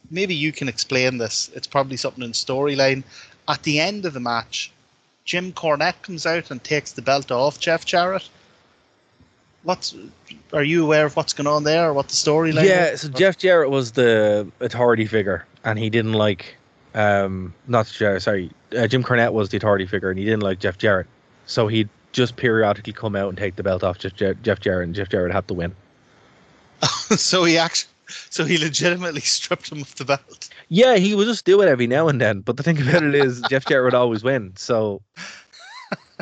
maybe you can explain this. It's probably something in storyline. At the end of the match, Jim Cornette comes out and takes the belt off Jeff Jarrett. What's are you aware of what's going on there or what the storyline? Is? Yeah, is? so Jeff Jarrett was the authority figure, and he didn't like, um, not Jarrett, sorry, uh, Jim Cornette was the authority figure, and he didn't like Jeff Jarrett, so he'd just periodically come out and take the belt off Jeff, Jeff Jarrett, and Jeff Jarrett had to win. so he actually, so he legitimately stripped him of the belt. Yeah, he would just do it every now and then, but the thing about it is, Jeff Jarrett would always win, so,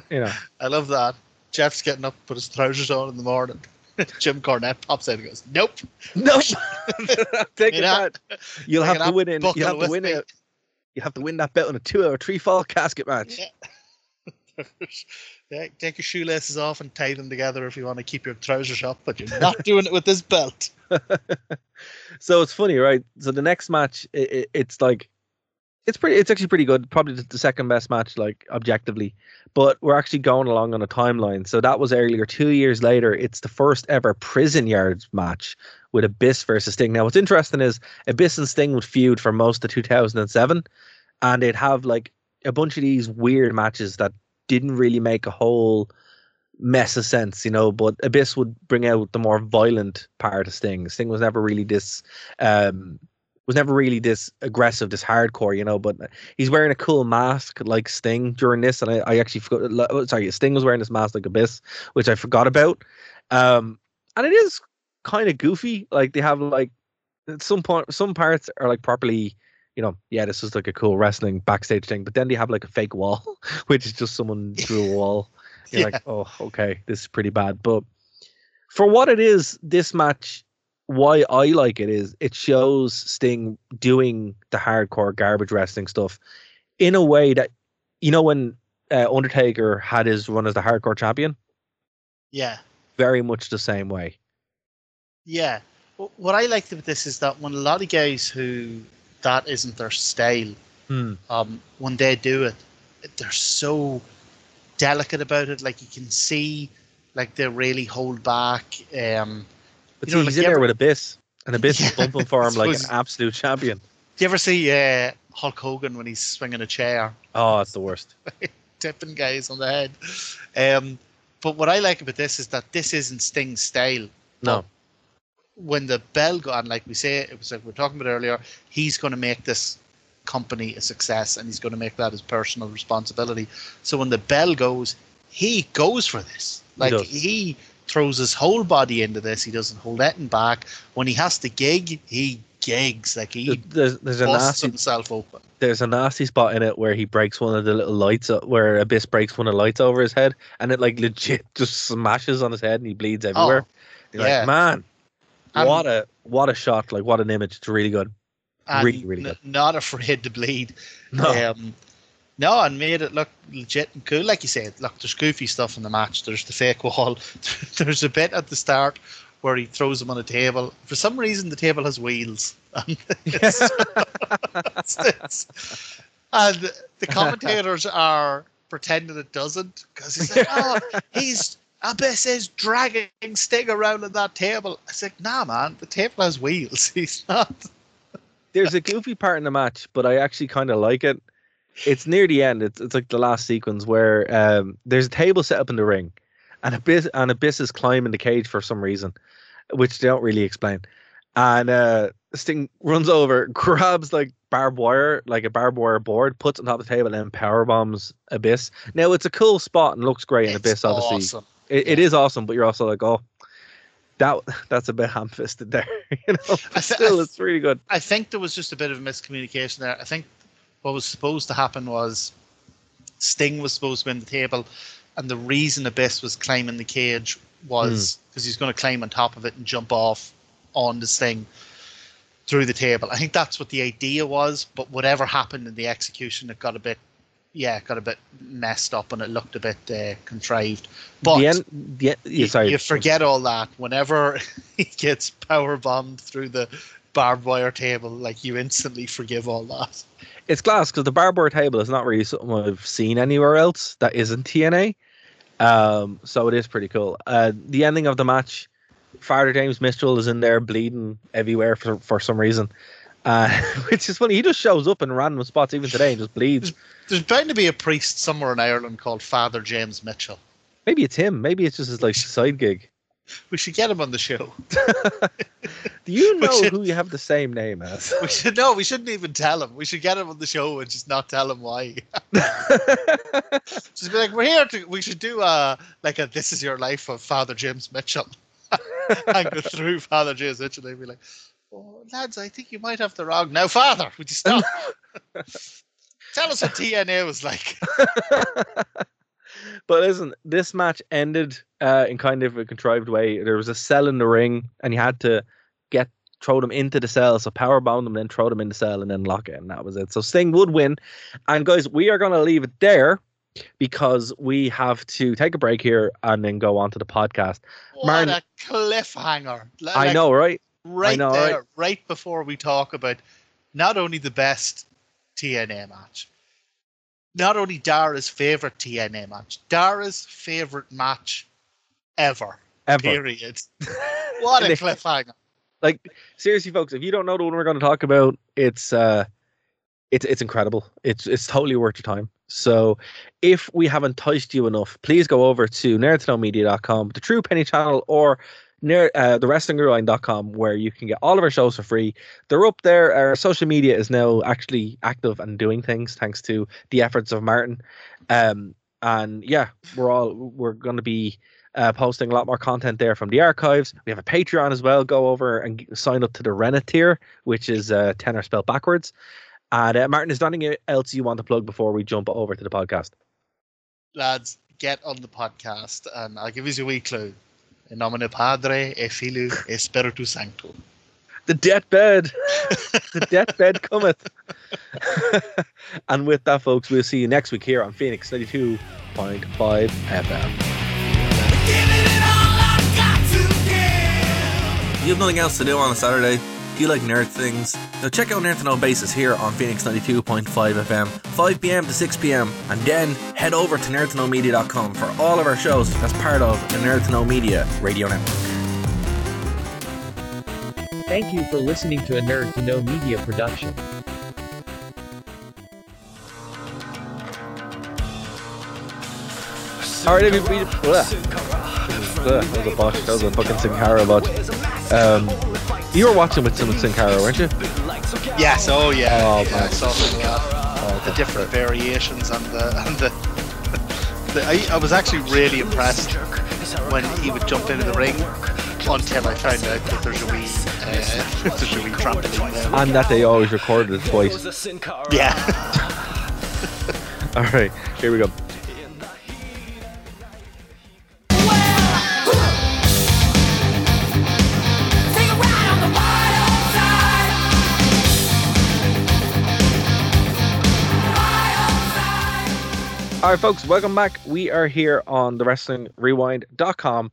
you know, I love that. Jeff's getting up, put his trousers on in the morning. Jim Cornette pops out and goes, "Nope, nope, take it that. You'll have to win in, buckle you have to win it. You have to win that belt in a two-hour, three-fall casket match. Yeah. Yeah, take your shoelaces off and tie them together if you want to keep your trousers up, but you're not doing it with this belt." so it's funny, right? So the next match, i i it's like It's pretty. It's actually pretty good. Probably the, the second best match, like objectively. But we're actually going along on a timeline. So that was earlier. Two years later, it's the first ever prison yards match with Abyss versus Sting. Now, what's interesting is Abyss and Sting would feud for most of 2007, and they'd have like a bunch of these weird matches that didn't really make a whole mess of sense, you know. But Abyss would bring out the more violent part of Sting. Sting was never really this. Um, was never really this aggressive, this hardcore, you know. But he's wearing a cool mask like Sting during this, and I, I actually forgot. oh, Sorry, Sting was wearing this mask like Abyss, which I forgot about. Um, and it is kind of goofy. Like they have like at some point, some parts are like properly. You know, yeah, this is like a cool wrestling backstage thing, but then they have like a fake wall, which is just someone drew a wall. You're Yeah. like, oh, okay, this is pretty bad. But for what it is, this match why I like it is it shows Sting doing the hardcore garbage wrestling stuff in a way that you know when uh, Undertaker had his run as the hardcore champion, Yeah. very much the same way. Yeah. What I liked about this is that when a lot of guys who that isn't their style, Hmm. um, when they do it, they're so delicate about it. Like you can see, like they really hold back. Um, But You know, see, like he's in you there ever- with Abyss, and Abyss is Yeah, bumping for him like an absolute champion. do you ever see uh, Hulk Hogan when he's swinging a chair, Oh, it's the worst. tipping guys on the head? Um, but what I like about this is that this isn't Sting's style. No. When the bell go on, like we say, it was like we are talking about earlier, he's going to make this company a success and he's going to make that his personal responsibility. So when the bell goes, he goes for this. Like does. he, throws his whole body into this. He doesn't hold anything back. When he has to gig, he gigs. Like he There's, there's a nasty himself open. there's a nasty spot in it where he breaks one of the little lights uh, where Abyss breaks one of the lights over his head and it like legit just smashes on his head and he bleeds everywhere. Oh, You're yeah. like, man, And- what a what a shot, like what an image. It's really good. Really, really n- good. Not afraid to bleed. No. Um, no, and made it look legit and cool. Like you said, look, there's goofy stuff in the match. There's the fake wall. there's a bit at the start where he throws him on a table. For some reason, the table has wheels. And, it's- it's- and the commentators are pretending it doesn't because he's like, oh, he's Abyss is dragging Sting around on that table. It's like, nah, man, the table has wheels. He's not. There's a goofy part in the match, but I actually kind of like it. It's near the end. It's it's like the last sequence where um, there's a table set up in the ring, and Abyss and Abyss is climbing the cage for some reason, which they don't really explain. And uh, Sting runs over, grabs like barbed wire, like a barbed wire board, puts it on top of the table, and power bombs Abyss. Now it's a cool spot and looks great in It's Abyss, obviously. awesome. It, it is awesome, but you're also like, oh, that that's a bit ham-fisted there, you know. I th- still, th- it's really good. I think there was just a bit of miscommunication there. I think what was supposed to happen was Sting was supposed to win the table, and the reason Abyss was climbing the cage was hmm. because he's going to climb on top of it and jump off on the Sting through the table. I think that's what the idea was, but whatever happened in the execution, it got a bit, yeah, got a bit messed up and it looked a bit uh, contrived. But the end, the, yeah, you, sorry. you forget all that whenever he gets power bombed through the barbed wire table. Like you instantly forgive all that. It's class because the barbed wire table is not really something I've seen anywhere else that isn't TNA. Um, so it is pretty cool. Uh, the ending of the match, Father James Mitchell is in there bleeding everywhere for for some reason, uh, which is funny. He just shows up in random spots even today and just bleeds. There's bound to be a priest somewhere in Ireland called Father James Mitchell. Maybe it's him. Maybe it's just his like side gig. We should get him on the show. Do you know should- who you have the same name as? We should no, we shouldn't even tell him. We should get him on the show and just not tell him why. just be like, we're here to. We should do a like a "This Is Your Life" of Father James Mitchell, and go through Father James Mitchell and be like, oh, "Lads, I think you might have the wrong." Now, Father, would you stop? tell us what TNA was like. but listen, this match ended uh, in kind of a contrived way. There was a cell in the ring, and you had to get throw them into the cell. So power bomb them, and then throw them in the cell, and then lock it, and that was it. So Sting would win. And guys, we are going to leave it there because we have to take a break here and then go on to the podcast. What Martin- a cliffhanger! Like, I know, right? Right know, there, right? right? before we talk about not only the best TNA match. Not only Darragh's favorite TNA match, Darragh's favorite match ever. Ever. Period. what a cliffhanger. like seriously folks if you don't know the one we're going to talk about it's uh it's it's incredible it's it's totally worth your time so if we haven't enticed you enough please go over to nerdtoknowmedia.com the true penny channel or near uh, the wrestlingrewind.com where you can get all of our shows for free they're up there our social media is now actually active and doing things thanks to the efforts of martin um and yeah we're all we're going to be uh, posting a lot more content there from the archives. We have a Patreon as well. Go over and sign up to the Renna tier, which is uh, tenor spelled backwards. And uh, Martin, is there anything else you want to plug before we jump over to the podcast? Lads, get on the podcast and I'll give you a wee clue. In nomine Padre e Filio e Spiritu Sancto. The deathbed, the deathbed cometh. and with that, folks, we'll see you next week here on Phoenix 92.5 FM. You have nothing else to do on a Saturday? Do you like nerd things? Now check out Nerd to Know Basis here on Phoenix 92.5 FM, 5 pm to 6 pm, and then head over to nerdtoknowmedia.com for all of our shows as part of the Nerd to Know Media radio network. Thank you for listening to a Nerd to Know Media production. All right, everybody. Ugh. Ugh, that was a botch. That was a fucking Sin Cara botch. Um, you were watching with some Sin Cara, weren't you? Yes, oh yeah. Oh, yeah, man. I saw some of. Oh, the different variations and the and the, the I, I was actually really impressed when he would jump into the ring until I found out that there's a wee uh, there's a wee trampoline there. And that they always recorded it twice. Yeah. All right, here we go. All right, folks, welcome back. We are here on the WrestlingRewind.com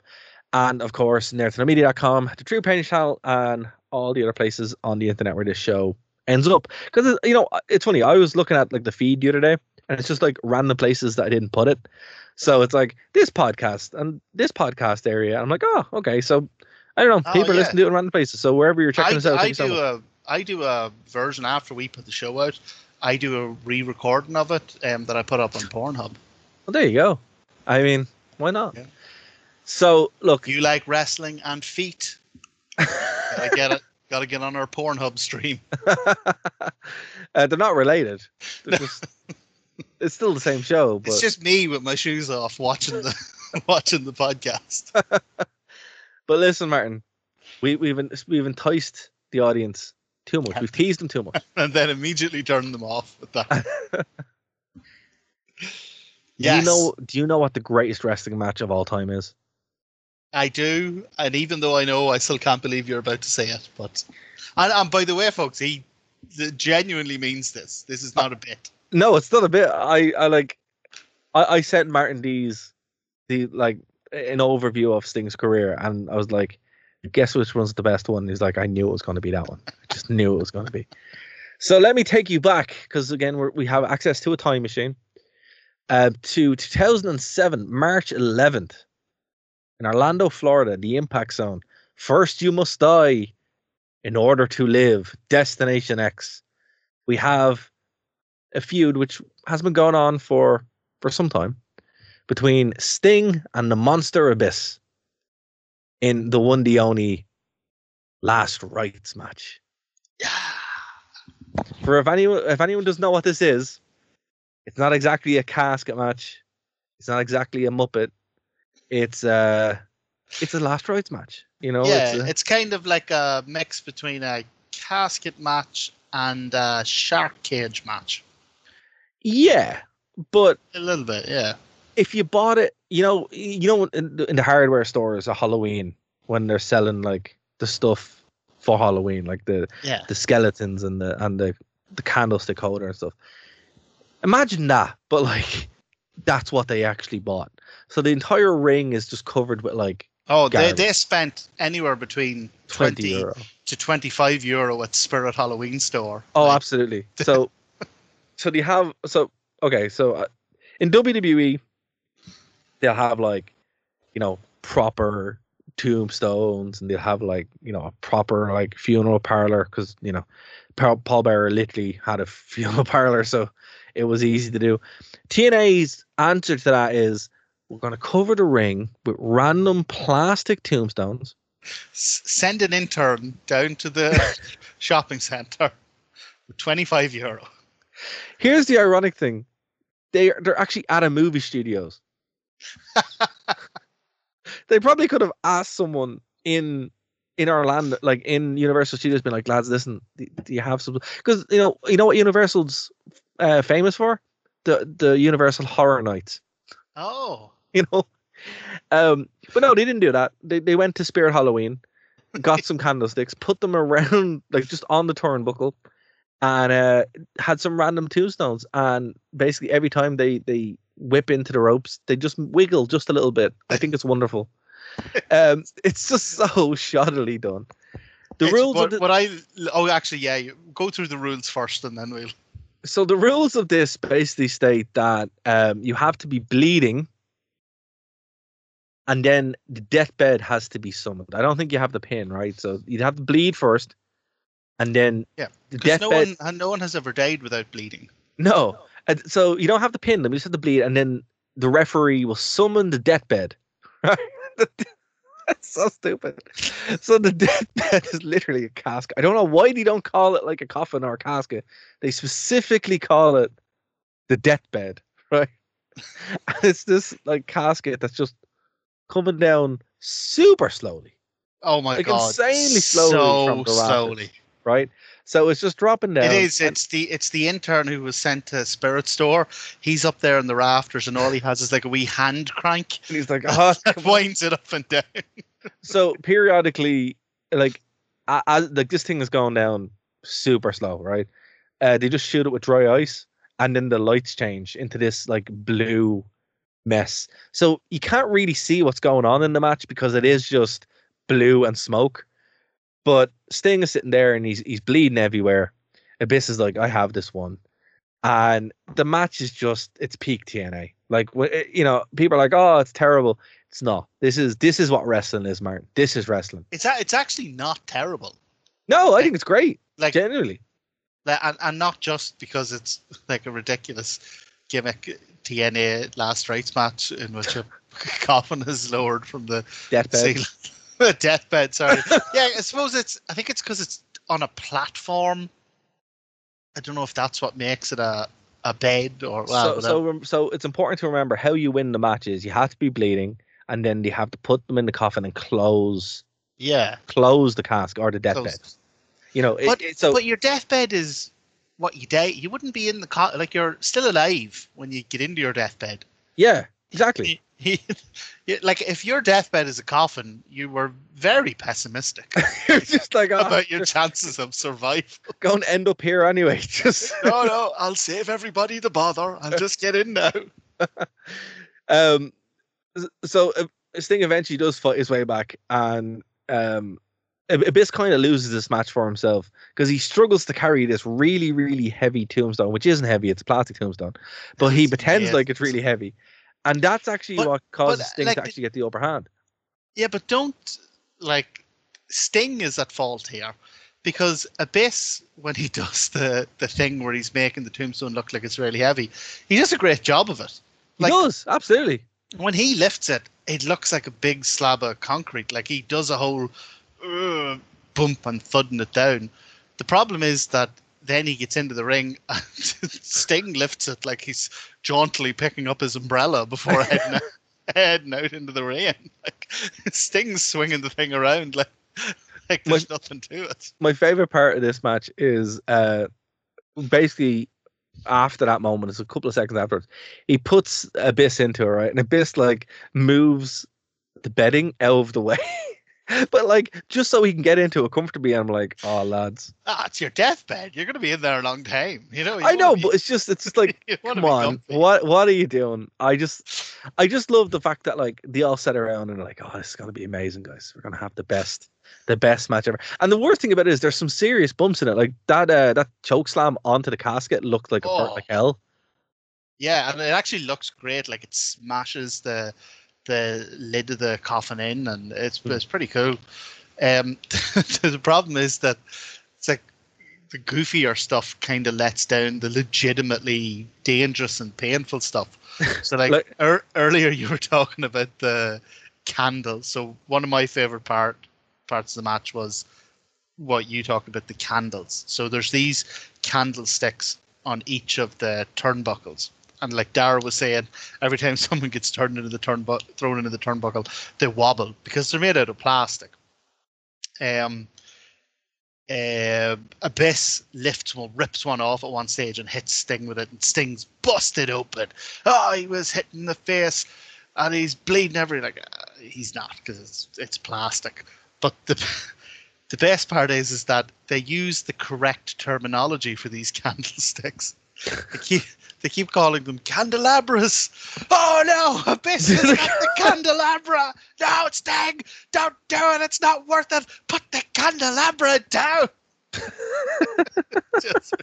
and, of course, nerdtoknowmedia.com, the True Penny channel, and all the other places on the internet where this show ends up. Because, uh, you know, uh, it's funny. I was looking at like the feed the other day, and it's just like random places that I didn't put it. So it's like this podcast and this podcast area. I'm like, oh, okay. So I don't know. Oh, People yeah. listen to it in random places. So wherever you're checking I, us out, I so do a I do a version after we put the show out. I do a re-recording of it um, that I put up on Pornhub. Well, there you go. I mean, why not? Yeah. So look, You like wrestling and feet? I get it. Got to get on our Pornhub stream. uh, they're not related. They're just, it's still the same show, but It's just me with my shoes off watching the watching the podcast. but listen, Martin, we, we've we've enticed the audience too much. We've teased them too much. and then immediately turn them off with that. Do you know? Do you know what the greatest wrestling match of all time is? I do, and even though I know, I still can't believe you're about to say it. But and, and by the way, folks, he genuinely means this. This is not a bit. No, it's not a bit. I I like. I I sent Martin these, the like an overview of Sting's career, and I was like, guess which one's the best one? He's like, I knew it was going to be that one. I just knew it was going to be. So let me take you back because again we have access to a time machine. Uh, to 2007, March 11th, in Orlando, Florida, the Impact Zone. First, you must die in order to live. Destination X. We have a feud which has been going on for for some time between Sting and the Monster Abyss in the one the only Last Rites match. Yeah. For if anyone if anyone doesn't know what this is, it's not exactly a casket match. It's not exactly a Muppet. It's uh it's a Last Rites match. You know, yeah, it's a- it's kind of like a mix between a casket match and a shark cage match. yeah, but A little bit, yeah. if you bought it, you know, you know, in the, in the hardware stores at Halloween when they're selling like the stuff for Halloween, like the Yeah. the skeletons and the and the the candlestick holder and stuff. Imagine that, but like that's what they actually bought. So the entire ring is just covered with like Oh, they, Garbage. they spent anywhere between 20 20, euro. to 25 euro at Spirit Halloween store. Oh, absolutely. So so they have so okay so uh, in WWE they'll have like you know proper tombstones and they'll have like you know a proper like funeral parlor because you know Paul, Bearer literally had a funeral parlor so it was easy to do. TNA's answer to that is we're going to cover the ring with random plastic tombstones. S- send an intern down to the shopping centre with 25 euro. Here's the ironic thing: they they're actually at a movie studios. they probably could have asked someone in in Orlando, like in Universal Studios, been like, "Lads, listen, do, do you have some?" Because you know, you know what Universal's uh, famous for the the Universal Horror Nights. Oh, You know, um, but no, they didn't do that. They they went to Spirit Halloween, got some candlesticks, put them around like just on the turnbuckle, and uh, had some random tombstones. And basically, every time they they whip into the ropes, they just wiggle just a little bit. I think it's wonderful. Um, it's just so shoddily done. The It's rules of the, what I oh actually yeah, go through the rules first and then we'll. so the rules of this basically state that um, you have to be bleeding, and then the deathbed has to be summoned. I don't think you have the pin, right? So you'd have to bleed first, and then Yeah, the Because no deathbed. one no one has ever died without bleeding. No, And so you don't have to pin them; you just have to bleed, and then the referee will summon the deathbed. Right? That's so stupid. So the deathbed is literally a casket. I don't know why they don't call it like a coffin or a casket. They specifically call it the deathbed, right? And it's this like casket that's just coming down super slowly, Oh my like god! insanely slowly so from the rafters, slowly. right? So it's just dropping down. It is. It's the it's the intern who was sent to Spirit Store. He's up there in the rafters, and all he has is like a wee hand crank. and he's like, oh, winds it up and down. so periodically, like, a- as like this thing is going down super slow, right? Uh, they just shoot it with dry ice, and then the lights change into this like blue mess. So you can't really see what's going on in the match because it is just blue and smoke. But Sting is sitting there and he's he's bleeding everywhere. Abyss is like, I have this one, and the match is just it's peak TNA. Like eh, you know, people are like, oh, it's terrible. It's not. This is this is what wrestling is, Martin. This is wrestling. It's a, it's actually not terrible. No, I think it's great. Like, Genuinely. like and, and not just because it's like a ridiculous gimmick TNA Last Rites match in which a coffin is lowered from the Deathbed. ceiling. The deathbed. Sorry. yeah, I suppose it's. I think it's because it's on a platform. I don't know if that's what makes it a a bed or well, so so so it's important to remember how you win the matches. You have to be bleeding, and then you have to put them in the coffin and close yeah. close the cask or the deathbed. You know, it, But it- so but your deathbed is what you die. You wouldn't be in the co- like you're still alive when you get into your deathbed. yeah, exactly. Yeah, like if your deathbed is a coffin, you were very pessimistic You're just like, oh, about your chances of survival. going to end up here anyway. Just no, no, I'll save everybody the bother. I'll just get in now. um, so uh, Sting eventually does fight his way back, and um, Abyss kind of loses this match for himself because he struggles to carry this really, really heavy tombstone, which isn't heavy; it's a plastic tombstone, but he pretends yes. like it's really heavy, and that's actually But- what causes but, Sting like, to actually get the upper hand. Yeah, but don't like Sting is at fault here because Abyss, when he does the the thing where he's making the tombstone look like it's really heavy, he does a great job of it. He does absolutely. When he lifts it, it looks like a big slab of concrete. Like he does a whole uh, bump and thudding it down. The problem is that then he gets into the ring and Sting lifts it like he's jauntily picking up his umbrella before heading out, heading out into the rain. Like Sting's swinging the thing around like like there's nothing to it. my favorite part of this match is uh basically after that moment, it's a couple of seconds afterwards, he puts Abyss into it, right? And Abyss like moves the bedding out of the way. but like just so he can get into it comfortably. I'm like, oh lads, Ah, it's your deathbed. You're going to be in there a long time. You know. you I know, be- but it's just it's just like come on, comfy. what what are you doing? I just I just love the fact that like they all sat around and like, oh, this is gonna be amazing, guys. We're gonna have the best the best match ever. And the worst thing about it is there's some serious bumps in it. Like that uh that choke slam onto the casket looked like it hurt Oh. like hell. Yeah, and it actually looks great. Like it smashes the the lid of the coffin in, and it's Hmm. it's pretty cool. Um, the problem is that it's like the goofier stuff kind of lets down the legitimately dangerous and painful stuff. So, like, Like- ear earlier, you were talking about the candles. So, one of my favorite part parts of the match was what you talked about the candles. So, there's these candlesticks on each of the turnbuckles. And like Darragh was saying, every time someone gets turned into the turnbu- thrown into the turnbuckle, they wobble because they're made out of plastic. Um, uh, Abyss lifts one, rips one off at one stage and hits Sting with it, and Sting's busted open. Oh, he was hit in the face, and he's bleeding everywhere. Like uh, he's not because it's it's plastic. But the the best part is is that they use the correct terminology for these candlesticks. They keep they keep calling them candelabras. Oh no, Abyss has got the candelabra. No, it's dang. don't do it. It's not worth it. Put the candelabra down. Just-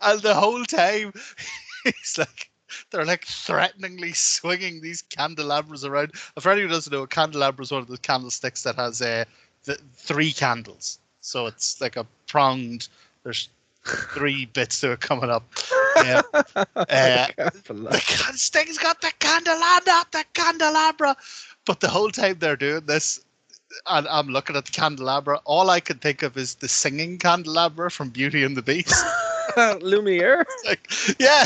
and the whole time, he's like, they're like threateningly swinging these candelabras around. For anyone who doesn't know, a candelabra is one of the candlesticks that has uh, the three candles. So it's like a pronged. There's three bits that are coming up. Yeah. Uh, the can- Sting's got the candelabra, the candelabra. But the whole time they're doing this, and I'm looking at the candelabra, all I can think of is the singing candelabra from Beauty and the Beast. Lumiere. like, yeah.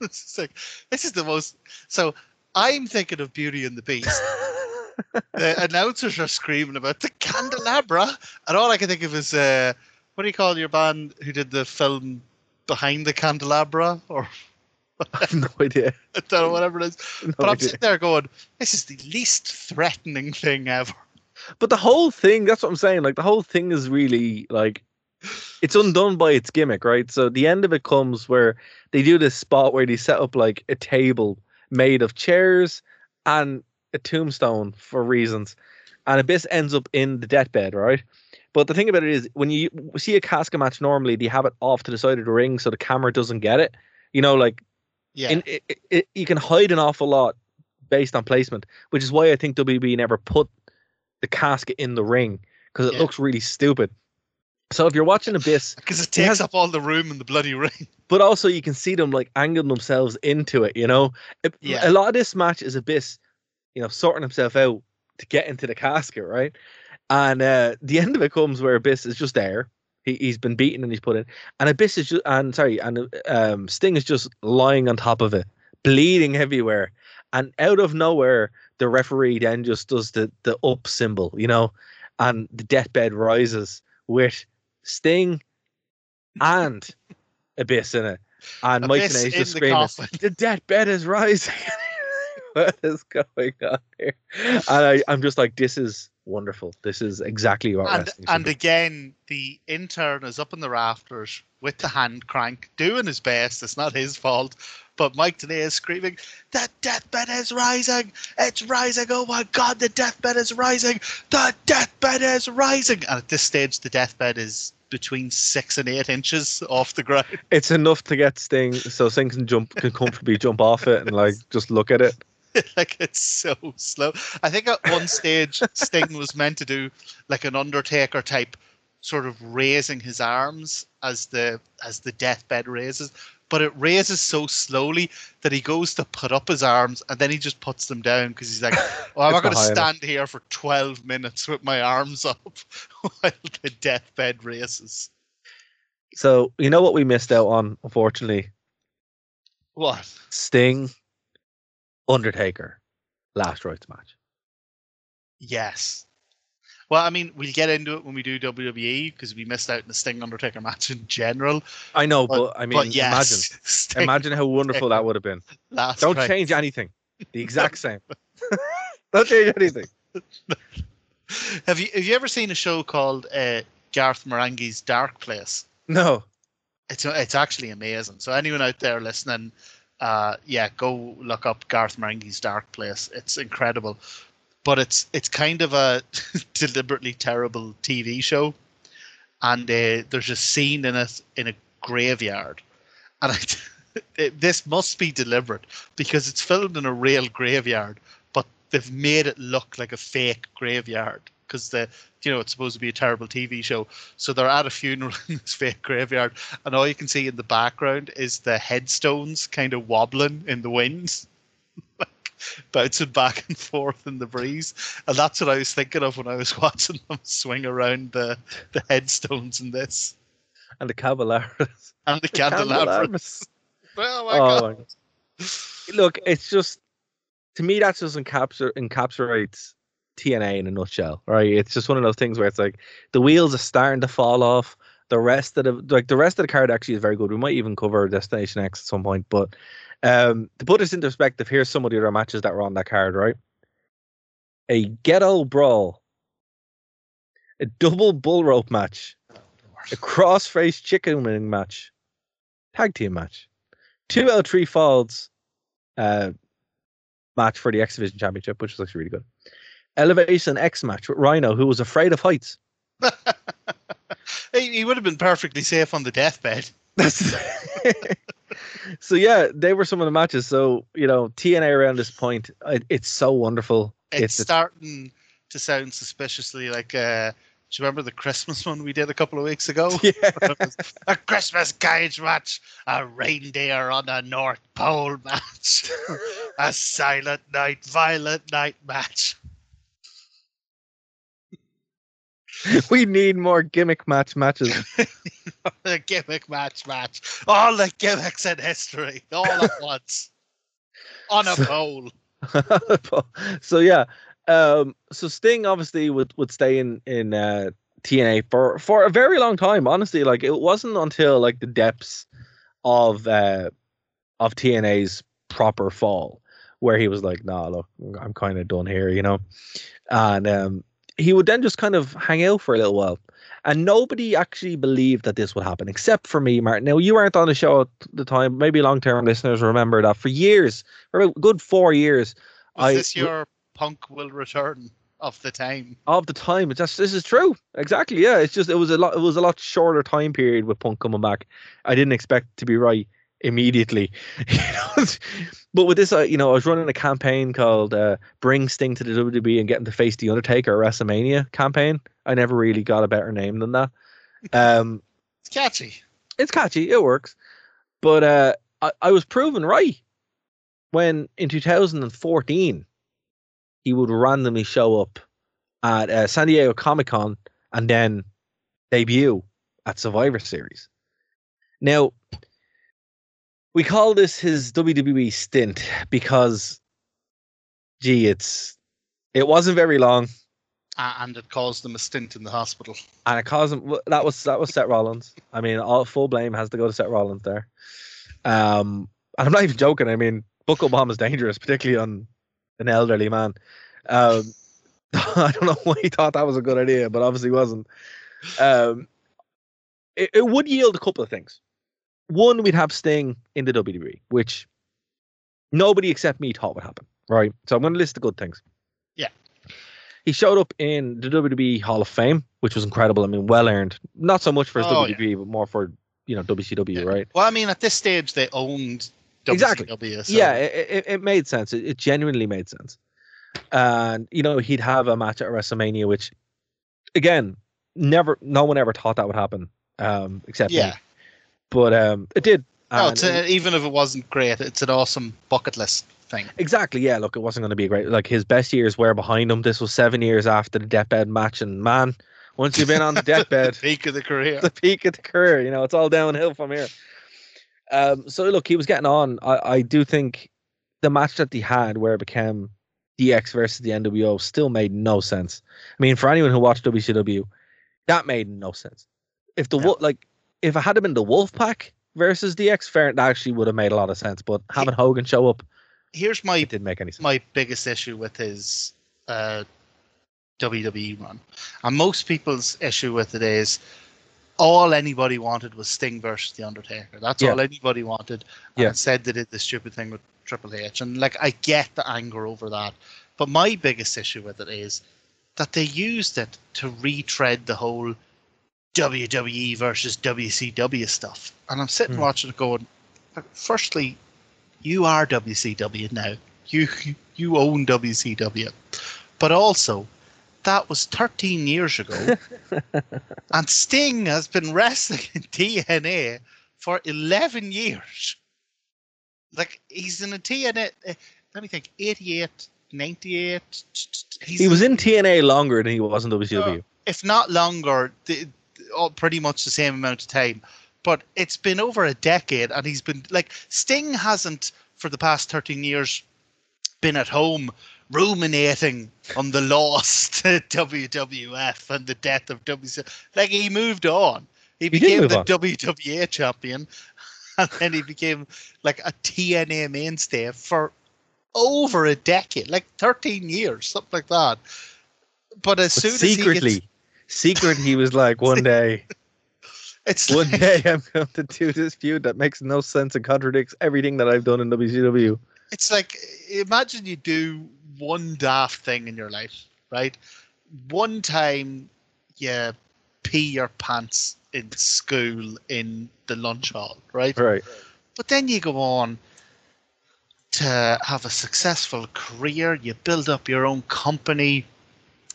it's like, this is the most. So I'm thinking of Beauty and the Beast. the announcers are screaming about the candelabra, and all I can think of is uh, what do you call your band who did the film Behind the Candelabra? Or I have no idea. I don't know, whatever it is. No but I'm idea. sitting there going, this is the least threatening thing ever. But the whole thing, that's what I'm saying. Like the whole thing is really like it's undone by its gimmick, right? So the end of it comes where they do this spot where they set up like a table made of chairs and a tombstone for reasons. And Abyss ends up in the deathbed, right? But the thing about it is when you see a casket match normally they have it off to the side of the ring so the camera doesn't get it. You know, like Yeah. in, it, it, you can hide an awful lot based on placement, which is why I think WWE never put the casket in the ring because it Yeah. looks really stupid. So if you're watching Abyss, Because it takes has- up all the room in the bloody ring. but also you can see them like angling themselves into it. You know, It- Yeah. a lot of this match is Abyss, you know, sorting himself out to get into the casket, right? And uh, the end of it comes where Abyss is just there. He, he's been beaten and he's put in, and Abyss is just and sorry, and um, Sting is just lying on top of it, bleeding everywhere. And out of nowhere, the referee then just does the the up symbol, you know, and the deathbed rises with Sting and Abyss in it. And Mike Abyss Tenay in just the screaming, coffin. the deathbed is rising. what is going on here? And I, I'm just like, this is wonderful. This is exactly what And, wrestling should and be. again, the intern is up in the rafters with the hand crank, doing his best. It's not his fault. But Mike Tenay is screaming, The deathbed is rising! It's rising! Oh my god, the deathbed is rising! The deathbed is rising! And at this stage, the deathbed is between six and eight inches off the ground. It's enough to get Sting, so Sting can jump, can comfortably jump off it and like just look at it. like it's so slow. I think at one stage Sting was meant to do like an Undertaker type sort of raising his arms as the as the deathbed raises, but it raises so slowly that he goes to put up his arms and then he just puts them down because he's like, "Well, I'm not going to stand here for 12 minutes with my arms up while the deathbed raises." So you know what we missed out on, unfortunately? What? Sting, Undertaker, Last Rites match. Yes. Well, I mean, we'll get into it when we do WWE because we missed out in the Sting Undertaker match in general. I know, But- but, I mean, but yes, imagine, Sting imagine how wonderful that would have been. last Don't rights. change anything. The exact same. Don't change anything. have you have you ever seen a show called uh, Garth Marenghi's Dark Place? No. It's it's actually amazing. So anyone out there listening, uh, yeah, go look up Garth Marenghi's Dark Place. It's incredible, but it's it's kind of a deliberately terrible TV show, and uh, there's a scene in it in a graveyard, and I, it, this must be deliberate because it's filmed in a real graveyard, but they've made it look like a fake graveyard because the you know it's supposed to be a terrible TV show. So they're at a funeral in this fake graveyard, and all you can see in the background is the headstones kind of wobbling in the wind, like bouncing back and forth in the breeze. And that's what I was thinking of when I was watching them swing around the the headstones in this And the Caballeros. and the The candelabras. Oh my Oh, god! my- Look, it's just to me that just encapsulates encapsulates TNA in a nutshell, right? It's just one of those things where it's like the wheels are starting to fall off. The rest of the like the rest of the card actually is very good. We might even cover Destination X at some point, but um, to put this into perspective, here's some of the other matches that were on that card, right? A ghetto brawl, a double bull rope match, a crossface chicken wing match, tag team match, two L three falls, uh, match for the X Division Championship, which was actually really good. Elevation X match with Rhino, who was afraid of heights. He, he would have been perfectly safe on the deathbed. So yeah, they were some of the matches. So you know, TNA around this point, it, it's so wonderful. It's, It's, starting to sound suspiciously like uh do you remember the Christmas one we did a couple of weeks ago? yeah, a Christmas cage match, a reindeer on a North Pole match, a silent night, violent night match. we need more gimmick match matches. a gimmick match match. All the gimmicks in history, all at once. On a pole. so yeah, um, so Sting obviously would would stay in in uh, TNA for for a very long time. Honestly, like it wasn't until like the depths of uh, of TNA's proper fall where he was like, "Nah, look, I'm kind of done here," you know. And um, he would then just kind of hang out for a little while. And nobody actually believed that this would happen, except for me, Martin. Now, you weren't on the show at the time. Maybe long term listeners remember that for years, for about good four years, Was I this your punk will return of the time? of the time. It's just this is true. Exactly. Yeah. It's just it was a lot. It was a lot shorter time period with Punk coming back. I didn't expect to be right immediately. But with this, uh, you know, I was running a campaign called uh, "Bring Sting to the WWE and Get him to face the Undertaker" at WrestleMania campaign. I never really got a better name than that. Um, It's catchy. it's catchy. It works. But uh, I, I was proven right when in 2014 he would randomly show up at uh, San Diego Comic Con and then debut at Survivor Series. Now, we call this his WWE stint because, gee, it's it wasn't very long, and it caused them a stint in the hospital. and it caused him. That was that was Seth Rollins. I mean, all full blame has to go to Seth Rollins there. Um, and I'm not even joking. I mean, buckle bomb is dangerous, particularly on an elderly man. Um, I don't know why he thought that was a good idea, but obviously wasn't. Um, it, it would yield a couple of things. One, we'd have Sting in the WWE, which nobody except me thought would happen. Right. So I'm going to list the good things. Yeah. He showed up in the WWE Hall of Fame, which was incredible. I mean, well earned. Not so much for his Oh, yeah. WWE, but more for you know WCW, Yeah. right? Well, I mean, at this stage, they owned WCW. Exactly. So Yeah, it, it, made sense. It, it genuinely made sense. And you know, he'd have a match at WrestleMania, which, again, never, no one ever thought that would happen, um, except me. Yeah. But um, it did. No, And it's a, even if it wasn't great, it's an awesome bucket list thing. Exactly. Yeah. Look, it wasn't going to be great. Like his best years were behind him. This was seven years after the deathbed match, and man, once you've been on the deathbed, the Peak of the career. the peak of the career. You know, it's all downhill from here. Um, so look, he was getting on. I, I do think the match that he had where it became DX versus the NWO still made no sense. I mean, for anyone who watched WCW, that made no sense. If the wo- like if it had been the Wolfpack versus DX, fair that actually would have made a lot of sense. But having Hogan show up, Here's my didn't make any sense. my biggest issue with his uh, WWE run. And most people's issue with it is all anybody wanted was Sting versus The Undertaker. That's Yeah. all anybody wanted. And Yeah. instead they did the stupid thing with Triple H. And like I get the anger over that. But my biggest issue with it is that they used it to retread the whole WWE versus WCW stuff. And I'm sitting Hmm. watching it going, firstly, you are WCW now. You you own WCW. But also, that was 13 years ago. and Sting has been wrestling in TNA for 11 years. Like, he's in a TNA, uh, let me think, 88, 98. He was in TNA longer than he was in WCW. if not longer, the, oh, pretty much the same amount of time. But it's been over a decade, and he's been like Sting hasn't for the past thirteen years been at home ruminating on the loss to WWF and the death of WC. Like he moved on. He did became the on. WWA champion, and then he became like a TNA mainstay for over a decade, like thirteen years, something like that. But as But soon as he secretly, gets, secretly, he was like, one day, it's one like, day, I'm going to do this feud that makes no sense and contradicts everything that I've done in WCW. it's like imagine you do one daft thing in your life, right? One time you pee your pants in school in the lunch hall, right? Right. But then you go on to have a successful career, you build up your own company,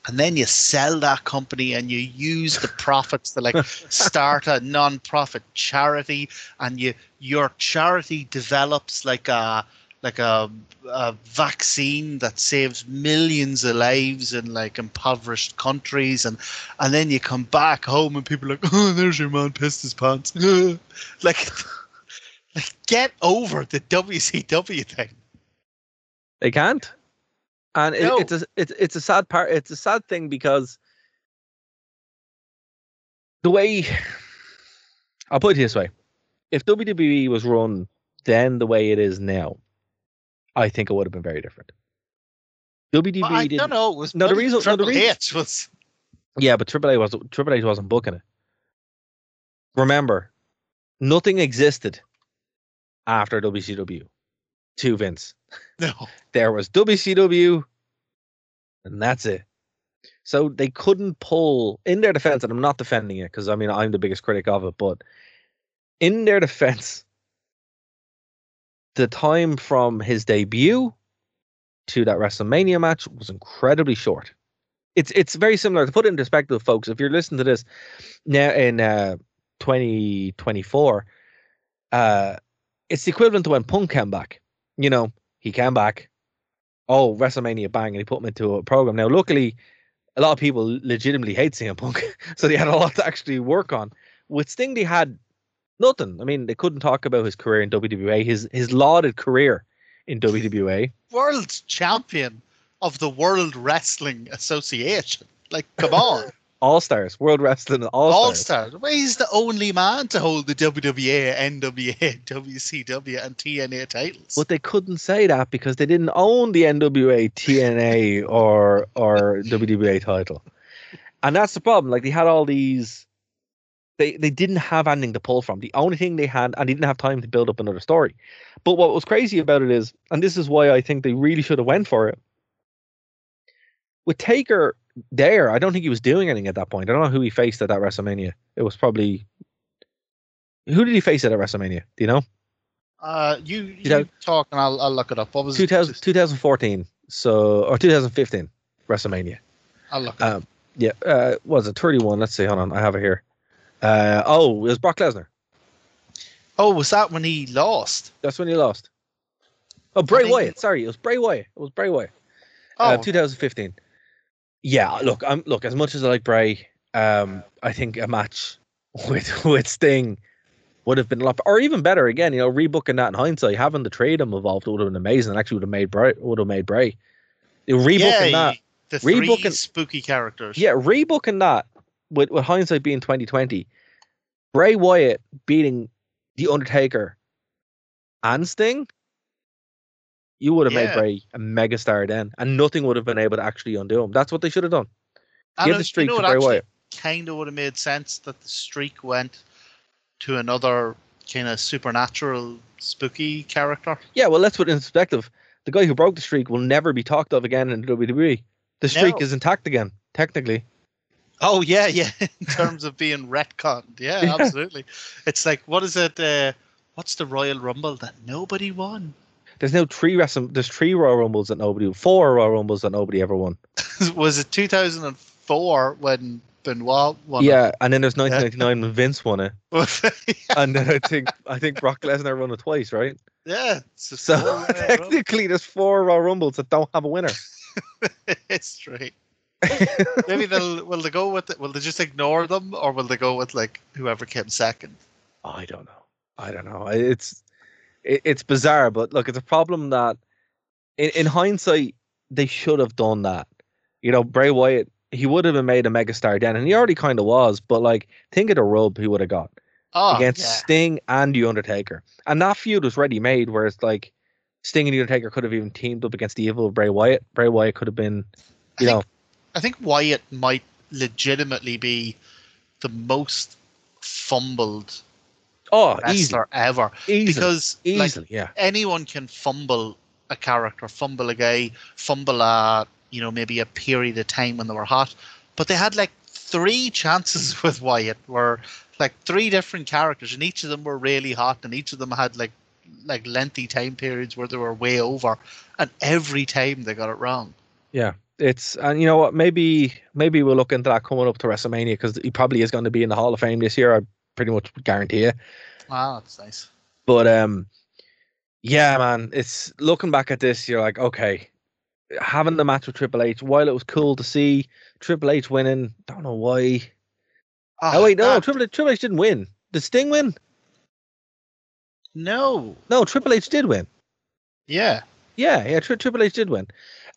and then you sell that company and you use the profits to like start a non-profit charity and you your charity develops like a like a, a vaccine that saves millions of lives in like impoverished countries and and then you come back home and people are like oh there's your man pissed his pants like like get over the WCW thing They can't. And it, No. it's a it's it's a sad part. It's a sad thing because the way I'll put it this way: if WWE was run then the way it is now, I think it would have been very different. WWE Well, I didn't. don't know it was No, the reason- no, the reason- H was Yeah, but Triple H was Triple H wasn't booking it. Remember, nothing existed after WCW to Vince. no There was WCW, and that's it. So they couldn't pull in their defense, and I'm not defending it because I mean I'm the biggest critic of it, but in their defense, the time from his debut to that WrestleMania match was incredibly short. It's it's very similar to put it in perspective, folks. If you're listening to this now in uh, 2024, uh, it's the equivalent to when Punk came back. You know, he came back. Oh, WrestleMania bang, and he put him into a program. Now, luckily, a lot of people legitimately hate CM Punk, so they had a lot to actually work on. With Sting, they had nothing. I mean, they couldn't talk about his career in WWA, his his lauded career in WWA. world champion of the World Wrestling Association. Like, come on, All Stars, World Wrestling All All Stars. Star. Well, he's the only man to hold the WWA, NWA, WCW, and TNA titles. But they couldn't say that because they didn't own the NWA, TNA, or or WWA title, and that's the problem. Like they had all these, they they didn't have anything to pull from. The only thing they had, and they didn't have time to build up another story. But what was crazy about it is, and this is why I think they really should have went for it. With Taker there, I don't think he was doing anything at that point. I don't know who he faced at that WrestleMania. It was probably who did he face at that WrestleMania? Do you know? uh, you you know- talk and I'll, I'll look it up. What was it? 2000, 2014 so or 2015 WrestleMania I'll look it up. um yeah uh was it 31 let's see hold on I have it here uh oh it was Brock Lesnar Oh, was that when he lost? that's when he lost oh Bray Wyatt sorry it was Bray Wyatt it was Bray Wyatt Oh, uh, 2015 yeah look I'm look as much as I like Bray um I think a match with with Sting would have been a lot or even better again you know rebooking that in hindsight having the trade him involved would have been amazing actually would have made Bray would have made Bray rebooking yeah, that the three rebooking- spooky characters. Yeah, rebooking that with, with hindsight being 2020, Bray Wyatt beating The Undertaker and Sting, you would have Yeah. made Bray a megastar then, and nothing would have been able to actually undo him. That's what they should have done. Give the streak you know to Bray Wyatt. Kind of would have made sense that the streak went to another kind of supernatural, spooky character. Yeah, well, let's put it in perspective. The guy who broke the streak will never be talked of again in the WWE. The streak No. is intact again, technically. Oh yeah, yeah. In terms of being retconned, yeah, Yeah. absolutely. It's like what is it? Uh, what's the Royal Rumble that nobody won? There's now three wrestle. There's three Royal Rumbles that nobody, four Royal Rumbles that nobody ever won. was it 2004 when Benoit won? it? Yeah, and then there's 1999 when Vince won it, yeah, and then I think I think Brock Lesnar won it twice, right? Yeah. So technically, there's four Royal Rumbles that don't have a winner. history. Maybe they'll will they go with it? Will they just ignore them, or will they go with like whoever came second? I don't know. I don't know. It's it, it's bizarre, but look, it's a problem that in, in hindsight they should have done that. You know, Bray Wyatt, he would have been made a megastar then, and he already kind of was. But like, think of the rub he would have got Oh, against yeah. Sting and the Undertaker, and that feud was ready made. Where it's like Sting and the Undertaker could have even teamed up against the evil of Bray Wyatt. Bray Wyatt could have been, I you think, know, I think Wyatt might legitimately be the most fumbled oh, easy, wrestler ever easily, because like easily, yeah. anyone can fumble a character, fumble a guy, fumble a you know maybe a period of time when they were hot, but they had like three chances with Wyatt were like three different characters and each of them were really hot and each of them had like like lengthy time periods where they were way over and every time they got it wrong. Yeah, it's and you know what? Maybe maybe we'll look into that coming up to WrestleMania because he probably is going to be in the Hall of Fame this year. I pretty much guarantee it. Wow, that's nice. But um, yeah, man, it's looking back at this, you're like, okay, having the match with Triple H. While it was cool to see Triple H winning, don't know why. Oh, wait, no, no, that- Triple H, Triple H didn't win. Did Sting win? no. No, Triple H did win. Yeah. Yeah, yeah, Tri- Triple H did win,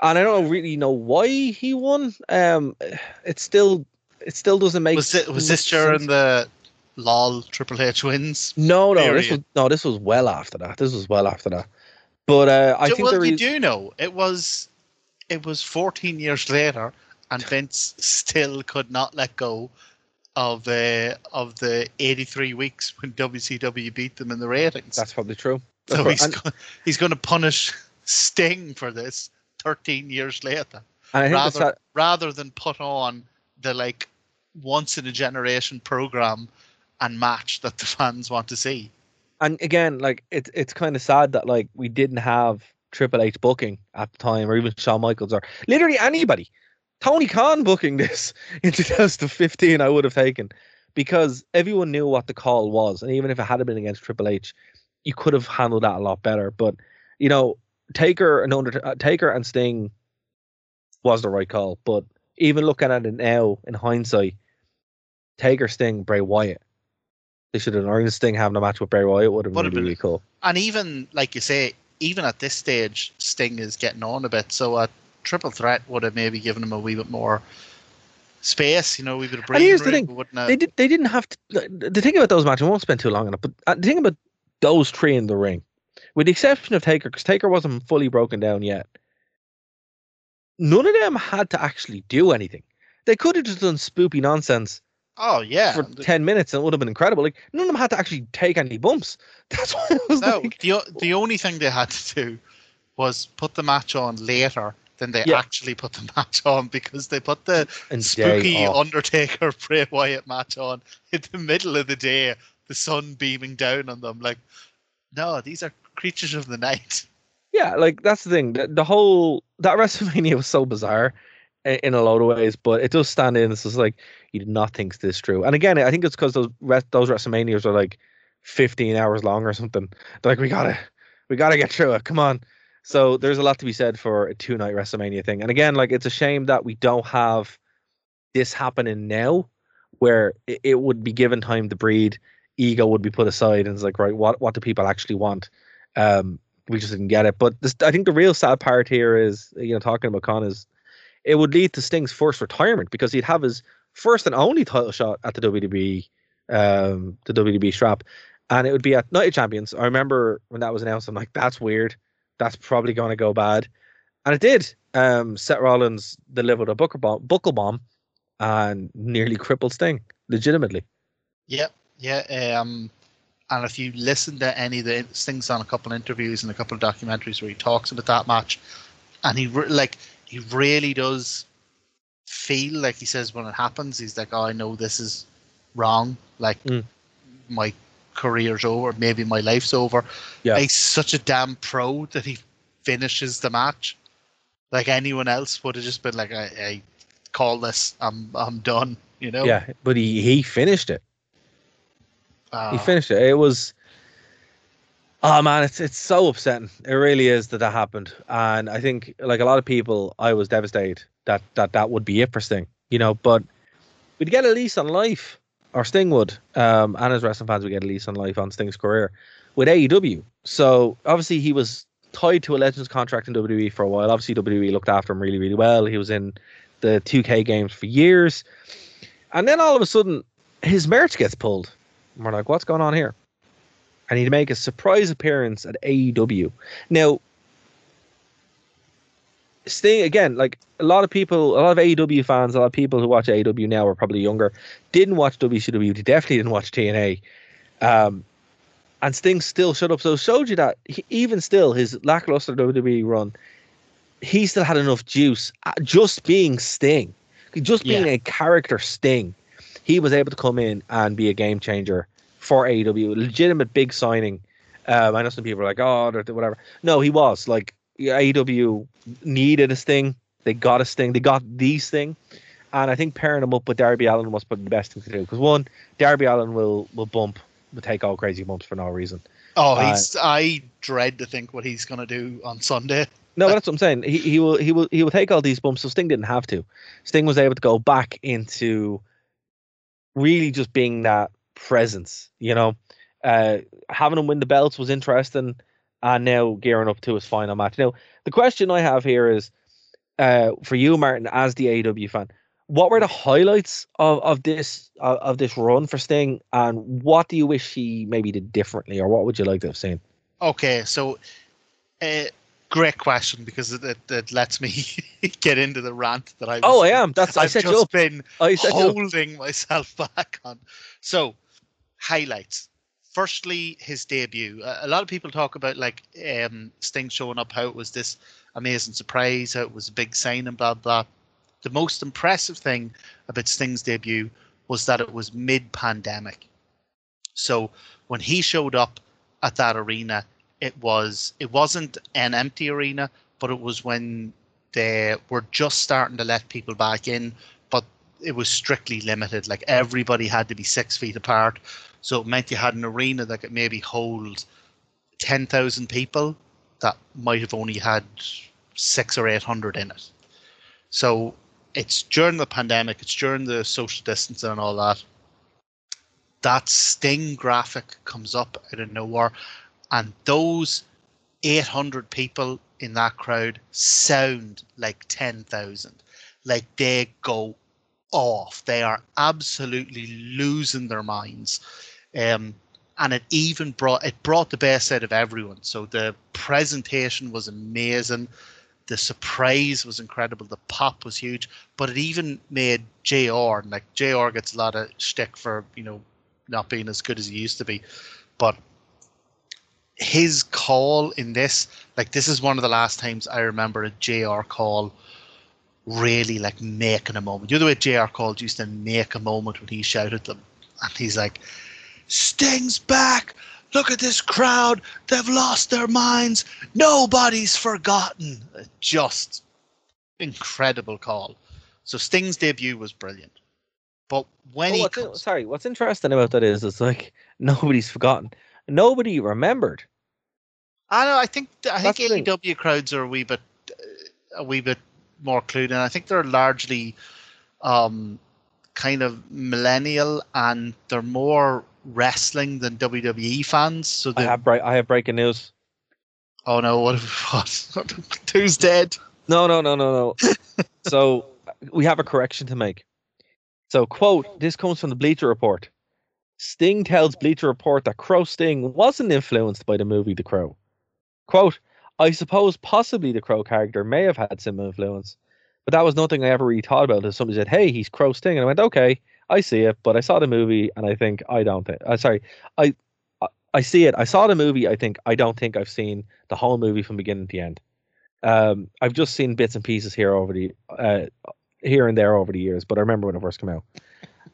and I don't really know why he won. Um, it still, it still doesn't make. Was it was this during sense. the lol Triple H wins? No, no, this was no, this was well after that. This was well after that. But uh, I Do- think well, the you re- do know it was it was 14 years later, and Vince still could not let go of uh, of the 83 weeks when WCW beat them in the ratings. that's probably true. That's so he's and, go- he's going to punish Sting for this 13 years later, I rather that, rather than put on the like once in a generation program and match that the fans want to see. and again, like it's it's kind of sad that like we didn't have Triple H booking at the time, or even Shawn Michaels, or literally anybody. Tony Khan booking this in 2015, I would have taken because everyone knew what the call was, and even if it had been against Triple H, you could have handled that a lot better. But you know, Taker and Under uh, Taker and Sting was the right call. But even looking at it now in hindsight, Taker, Sting, Bray Wyatt, they should have. Even Sting having a match with Bray Wyatt would have Would been have been- really cool. And even like you say, even at this stage, Sting is getting on a bit. So a triple threat would have maybe given him a wee bit more space. You know, we would have And here's the thing, room, wouldn't have- They did. They didn't have to. The thing about those matches, I won't spend too long on it. But uh, the thing about those three in the ring, with the exception of Taker, because Taker wasn't fully broken down yet, none of them had to actually do anything. They could have just done spoopy nonsense Oh yeah. for ten minutes, and it would have been incredible. Like none of them had to actually take any bumps. That's why it was no, like, the the only thing they had to do was put the match on later than they Yeah. actually put the match on because they put the and spooky. Undertaker Bray Wyatt match on in the middle of the day, the sun beaming down on them. Like, no, these are creatures of the night. Yeah, like that's the thing. The, the whole that WrestleMania was so bizarre in a lot of ways, but it does stand in. It's just like you did not think this through. And again, I think it's because those rest, those WrestleManias are like fifteen hours long or something. They're like, we gotta, we gotta get through it. Come on. So there's a lot to be said for a two night WrestleMania thing. And again, like it's a shame that we don't have this happening now, where it, it would be given time to breed. Ego would be put aside, and it's like, right, what what do people actually want? Um, we just didn't get it. But this, I think the real sad part here is, you know, talking about Con is it would lead to Sting's first retirement because he'd have his first and only title shot at the WWE, um, the WWE strap, and it would be at Night of Champions. I remember when that was announced, I'm like, that's weird. That's probably going to go bad, and it did. Um, Seth Rollins delivered a Booker bomb, buckle bomb, and nearly crippled Sting, legitimately. Yeah, yeah. Um, and if you listen to any of the things on a couple of interviews and a couple of documentaries where he talks about that match, and he like he really does feel like he says when it happens, he's like, "Oh, I know this is wrong. Like Mm. my career's over, maybe my life's over." Yeah. He's such a damn pro that he finishes the match. Like anyone else would have just been like, "I, I call this. I'm I'm done." You know. Yeah, but he he finished it. He Uh, finished it. It was. Oh man, it's it's so upsetting. It really is that that happened, and I think like a lot of people, I was devastated that that that would be it for Sting. You know, but we'd get a lease on life, or Sting would, um, and as wrestling fans, we get a lease on life on Sting's career with AEW. So obviously he was tied to a Legends contract in WWE for a while. Obviously WWE looked after him really really well. He was in the 2K games for years, and then all of a sudden his merch gets pulled. And we're like, what's going on here? And he'd make a surprise appearance at AEW. Now, Sting again, like a lot of people, a lot of AEW fans, a lot of people who watch AEW now are probably younger, didn't watch WCW. They definitely didn't watch TNA. Um, and Sting still showed up. So it showed you that he, even still, his lackluster WWE run, he still had enough juice. uh, Just being Sting, just being Yeah. a character Sting, he was able to come in and be a game changer for AEW. Legitimate big signing. Um, I know some people are like, oh, whatever. No, he was like AEW needed a Sting. They got a Sting. They got these thing. And I think pairing him up with Darby Allin was probably the best thing to do. Because one, Darby Allin will will bump, will take all crazy bumps for no reason. Oh, Uh, he's. I dread to think what he's gonna do on Sunday. No, that's what I'm saying. He he will he will he will take all these bumps. So Sting didn't have to. Sting was able to go back into really just being that presence. You know, uh, having him win the belts was interesting, and now gearing up to his final match. Now, the question I have here is, uh, for you, Martin, as the AEW fan, what were the highlights of of this of, of this run for Sting, and what do you wish he maybe did differently, or what would you like to have seen? Okay, so uh, great question because it, it, it lets me get into the rant that I. Oh, I am. That's I I've set just you up. been I up. holding myself back on. So, highlights. Firstly, his debut. A lot of people talk about like um, Sting showing up, how it was this amazing surprise, how it was a big sign, and blah blah. The most impressive thing about Sting's debut was that it was mid-pandemic. So when he showed up at that arena, it was it wasn't an empty arena, but it was when they were just starting to let people back in, but it was strictly limited. Like everybody had to be six feet apart. So it meant you had an arena that could maybe hold ten thousand people that might have only had six or eight hundred in it. So it's during the pandemic, it's during the social distancing and all that. That Sting graphic comes up out of nowhere, and those 800 people in that crowd sound like 10,000. Like they go off. They are absolutely losing their minds. Um, and it even brought it brought the best out of everyone. So the presentation was amazing. The surprise was incredible. The pop was huge, but it even made JR like JR gets a lot of shtick for you know not being as good as he used to be, but his call in this, like this is one of the last times I remember a JR call really like making a moment. The way JR called used to make a moment when he shouted them, and he's like, "Sting's back! Look at this crowd! They've lost their minds. Nobody's forgotten." Just incredible call. So Sting's debut was brilliant, but when Oh, he what's comes, sorry, what's interesting about that is it's like nobody's forgotten. Nobody remembered. I know. I think I think That's. AEW crowds are a wee bit uh, a wee bit more clued in. I think they're largely um, kind of millennial and they're more wrestling than WWE fans. So I have break, I have breaking news. oh no, what what who's dead? No, no, no, no, no. so we have a correction to make. So, quote, this comes from the Bleacher Report. Sting tells Bleacher Report that Crow Sting wasn't influenced by the movie The Crow. Quote, I suppose possibly the Crow character may have had some influence, But that was nothing I ever really thought about. Until somebody said, "Hey, he's Crow Sting," and I went, "Okay, I see it." But I saw the movie, and I think I don't think. Uh, sorry, I I- I see it. I saw the movie. I think I don't think I've seen the whole movie from beginning to end. Um, I've just seen bits and pieces here over the uh, here and there over the years. But I remember when it first came out.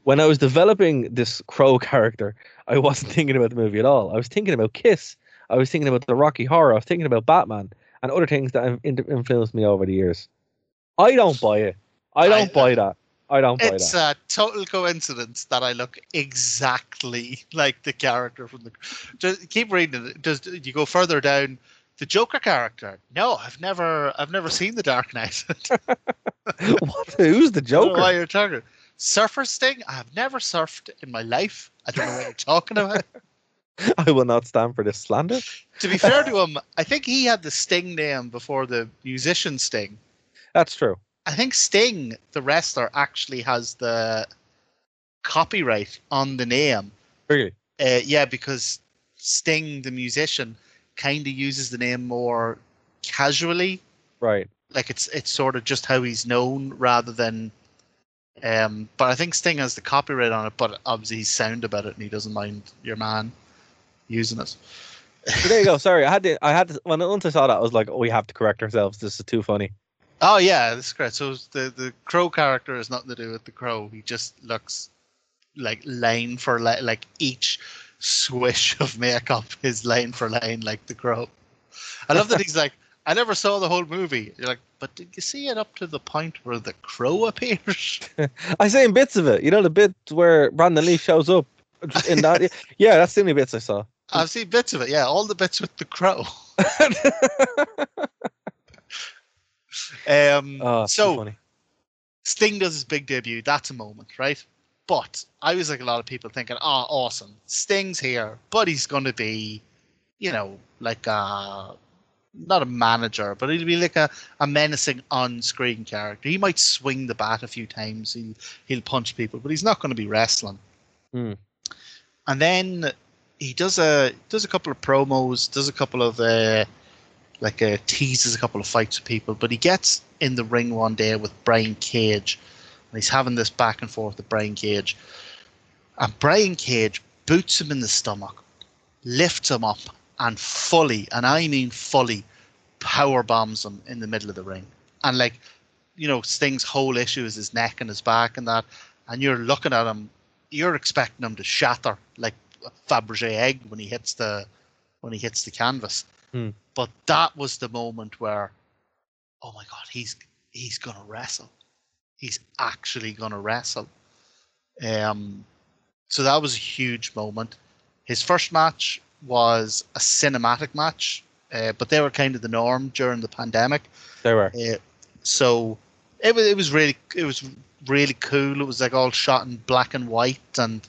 When I was developing this Crow character, I wasn't thinking about the movie at all. I was thinking about Kiss. I was thinking about the Rocky Horror. I was thinking about Batman and other things that have influenced me over the years. I don't buy it. I don't I- buy that. I don't buy It's that. a total coincidence that I look exactly like the character from the. Just keep reading it. Does you go further down? The Joker character? No, I've never, I've never seen the Dark Knight. what? Who's the Joker? why you're talking. Surfer Sting? I have never surfed in my life. I don't know what you're talking about. I will not stand for this slander. To be fair to him, I think he had the Sting name before the musician Sting. That's true. I think Sting, the wrestler, actually has the copyright on the name. Really? Uh, yeah, because Sting, the musician, kind of uses the name more casually. Right. Like it's it's sort of just how he's known rather than. Um, but I think Sting has the copyright on it, but obviously he's sound about it and he doesn't mind your man using it. So there you go. Sorry, I had to. I had to. When once I saw that, I was like, "Oh, we have to correct ourselves. This is too funny." Oh yeah, that's correct. So the the crow character has nothing to do with the crow. He just looks like line for line, like each swish of makeup is line for line like the crow. I love that he's like, I never saw the whole movie. You're like, but did you see it up to the point where the crow appears? I seen bits of it. You know, the bit where Brandon Lee shows up in that. yeah, that's the only bits I saw. I've seen bits of it. Yeah, all the bits with the crow. Um, Oh, so. Sting does his big debut. That's a moment, right? But I was like a lot of people thinking, oh, awesome. Sting's here, but he's going to be, you know, like a, not a manager, but he'll be like a, a menacing on screen character. He might swing the bat a few times, he'll, he'll punch people, but he's not going to be wrestling. Hmm. And then he does a does a couple of promos, does a couple of uh, like uh, teases a couple of fights with people, but he gets in the ring one day with Brian Cage, and he's having this back and forth with Brian Cage, and Brian Cage boots him in the stomach, lifts him up, and fully, and I mean fully, power bombs him in the middle of the ring, and like, you know, Sting's whole issue is his neck and his back and that, and you're looking at him, you're expecting him to shatter like a Fabergé egg when he hits the when he hits the canvas. Hmm. But that was the moment where, oh my god, he's he's gonna wrestle. He's actually gonna wrestle. Um, so that was a huge moment. His first match was a cinematic match, uh, but they were kind of the norm during the pandemic. They were. Uh, so it was it was really it was really cool. It was like all shot in black and white, and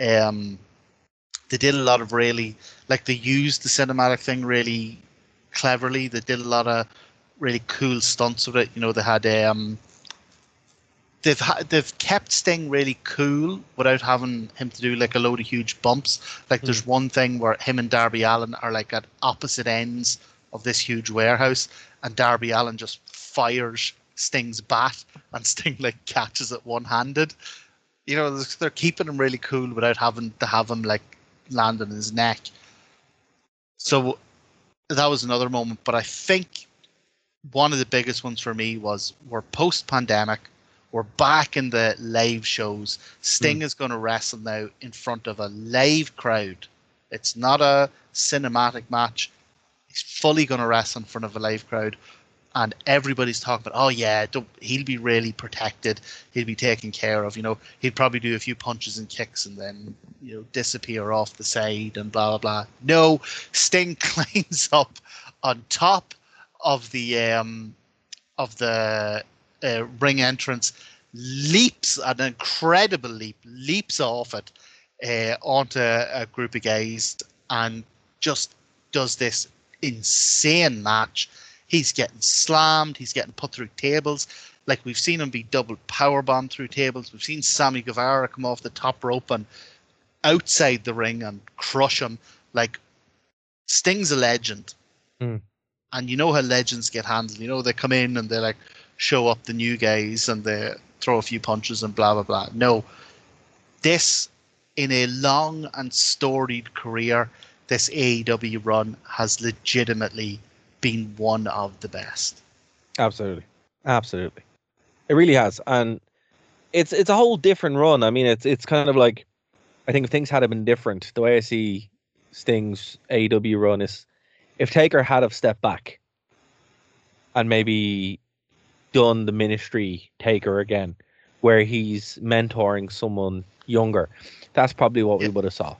um, they did a lot of really like they used the cinematic thing really cleverly. They did a lot of really cool stunts with it. You know, they had um, they've ha- they've kept Sting really cool without having him to do like a load of huge bumps. Like there's one thing where him and Darby Allin are like at opposite ends of this huge warehouse, and Darby Allin just fires Sting's bat, and Sting like catches it one handed. You know, they're keeping him really cool without having to have him like land on his neck. So that was another moment, but I think one of the biggest ones for me was we're post pandemic, we're back in the live shows. Sting hmm. is going to wrestle now in front of a live crowd. It's not a cinematic match. He's fully going to wrestle in front of a live crowd, and everybody's talking about, oh yeah, he'll be really protected. He'll be taken care of. You know, he'd probably do a few punches and kicks and then you know disappear off the side and blah blah blah. No, Sting climbs up on top of the um of the uh, ring entrance, leaps an incredible leap, leaps off it uh, onto a group of guys, and just does this insane match. He's getting slammed. He's getting put through tables. Like we've seen him be double power bombed through tables. We've seen Sammy Guevara come off the top rope and outside the ring and crush him. Like Sting's a legend. Hmm. And you know how legends get handled. You know, they come in and they're like, show up the new guys and they throw a few punches and blah blah blah. No, this in a long and storied career, this AEW run has legitimately been one of the best. Absolutely, absolutely, it really has, and it's it's a whole different run. I mean, it's it's kind of like I think if things had been different, the way I see Sting's AEW run is if Taker had have stepped back and maybe done the ministry Taker again, where he's mentoring someone younger, that's probably what we would have saw.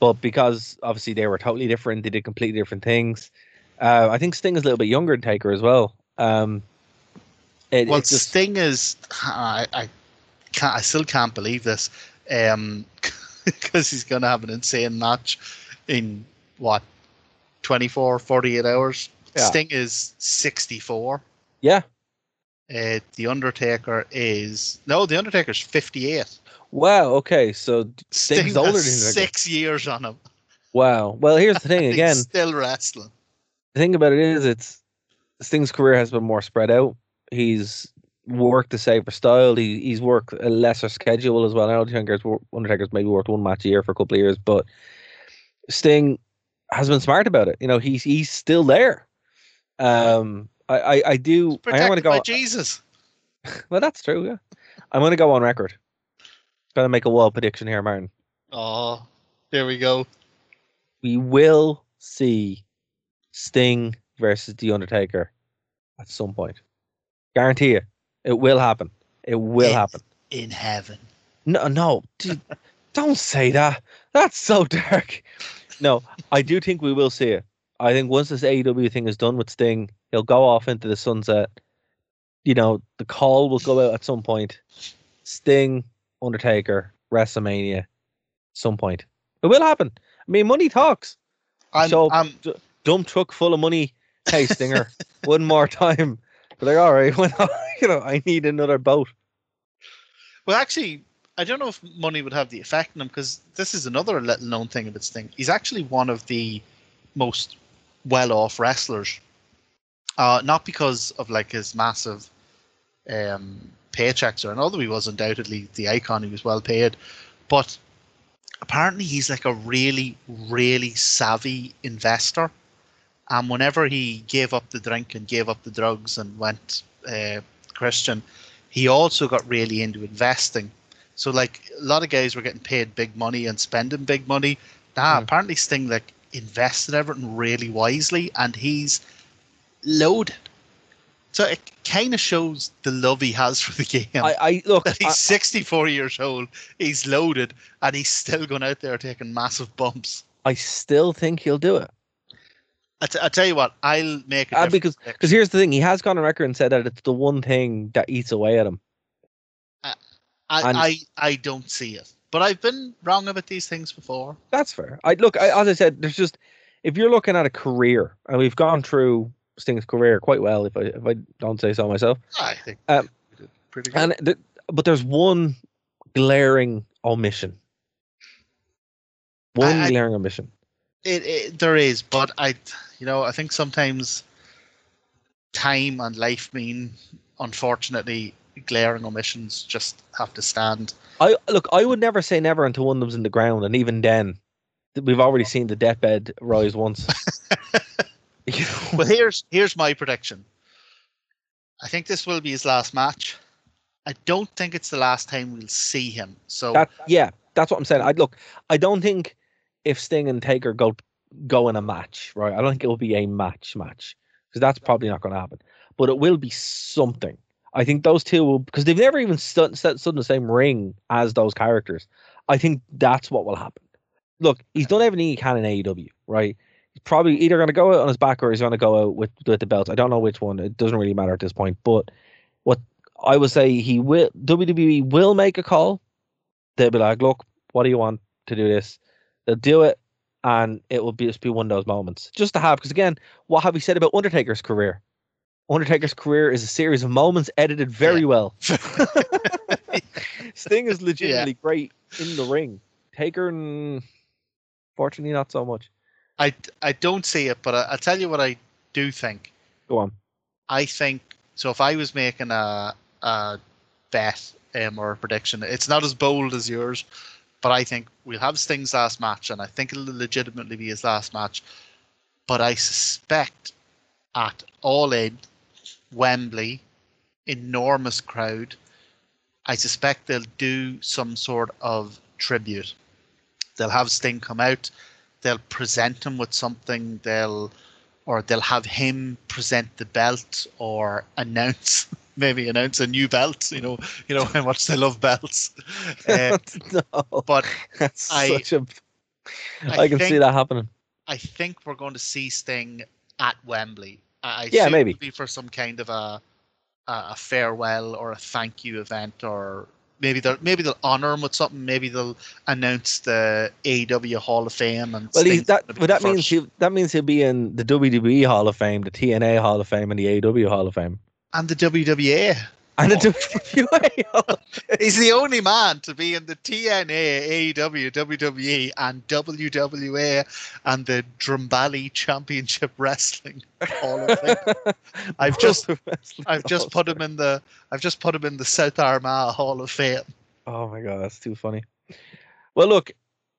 But because obviously they were totally different, they did completely different things. Uh, I think Sting is a little bit younger than Taker as well. Um, it, well, it's just, Sting is. I, I can't. I still can't believe this. Um, because he's going to have an insane match in what 24, 48 hours. Yeah. Sting is 64. yeah. Uh, the Undertaker is no. The Undertaker's 58. Wow. Okay. So Sting Sting's older than six years on him. Wow. Well, here's the thing He's again. still wrestling. The thing about it is it's Sting's career has been more spread out. He's worked the safer style. He, he's worked a lesser schedule as well. I know Undertaker's, Undertaker's maybe worked one match a year for a couple of years, but Sting has been smart about it. You know, he's he's still there. Um, I I, I do. I am going to go. by Jesus. Well, that's true. Yeah, I'm going to go on record. Going to make a wild prediction here, Martin. Oh, there we go. We will see Sting versus The Undertaker at some point. Guarantee you, it will happen. It will Yeah. happen. In heaven. No, no, dude, don't say that. That's so dark. No, I do think we will see it. I think once this AEW thing is done with Sting, he'll go off into the sunset. You know, the call will go out at some point. Sting, Undertaker, WrestleMania, some point. It will happen. I mean, money talks. I'm, So- I'm dump truck full of money. Hey, Stinger, one more time. But like, all right, well, you know, I need another boat. Well, actually, I don't know if money would have the effect on him because this is another little known thing about Sting. He's actually one of the most well off wrestlers. Uh, not because of like his massive um, paychecks or and although he was undoubtedly the icon, he was well paid, but apparently he's like a really, really savvy investor. And whenever he gave up the drink and gave up the drugs and went uh, Christian, he also got really into investing. So like a lot of guys were getting paid big money and spending big money. Nah, Mm. apparently Sting like invested everything really wisely and he's loaded. So it kind of shows the love he has for the game. I, I look. that he's I, 64 years old, he's loaded, and he's still going out there taking massive bumps. I still think he'll do it. I, t- I tell you what, I'll make a Uh, because because here's the thing, he has gone on record and said that it's the one thing that eats away at him. I, and- I I don't see it, but I've been wrong about these things before. That's fair. I look. I, as I said, there's just if you're looking at a career, and we've gone through Sting's career quite well, if I if I don't say so myself. I think Um, pretty good. And th- but there's one glaring omission. One I- glaring omission. It, it there is, but I, you know, I think sometimes time and life mean, unfortunately, glaring omissions just have to stand. I look. I would never say never until one of them's in the ground, and even then, we've already seen the deathbed rise once. You know, Well, here's here's my prediction. I think this will be his last match. I don't think it's the last time we'll see him. So that yeah, that's what I'm saying. I look. I don't think if Sting and Taker go go in a match, right? I don't think it will be a match match because that's probably not going to happen. But it will be something. I think those two will because they've never even stood, stood in the same ring as those characters. I think that's what will happen. Look, he's done everything he can in AEW, right? He's probably either going to go out on his back or he's going to go out with with the belts. I don't know which one. It doesn't really matter at this point. But what I would say he will WWE will make a call. They'll be like, look, what do you want to do this? They'll do it, and it will be just be one of those moments just to have. Because again, what have we said about Undertaker's career? Undertaker's career is a series of moments edited very Yeah. well. Sting is legitimately great in the ring. Taker, mm, fortunately, not so much. I I don't see it, but I, I'll tell you what I do think. Go on. I think So if I was making a a bet um, or a prediction, it's not as bold as yours, but I think we'll have Sting's last match, and I think it'll legitimately be his last match. But I suspect at All In, Wembley, enormous crowd. I suspect they'll do some sort of tribute. They'll have Sting come out. They'll present him with something. They'll or they'll have him present the belt or announce maybe announce a new belt. You know, you know how much they love belts. Uh, no, but that's I- such a. I I can see that happening. I think we're going to see Sting at Wembley. I Yeah, maybe. it'll be for some kind of a a farewell or a thank you event, or maybe they'll maybe they'll honor him with something. Maybe they'll announce the AEW Hall of Fame and Well, he's that, but that means first. he, that means he'll be in the WWE Hall of Fame, the TNA Hall of Fame, and the AEW Hall of Fame, and the WWA. and the Oh. WWE Hall. Of Fame. He's the only man to be in the TNA, AEW, WWE, and WWA and the Drumbali Championship Wrestling Hall of Fame. I've just- I've just put him in the I've just put him in the South Armagh Hall of Fame. Oh my god, that's too funny. Well, look,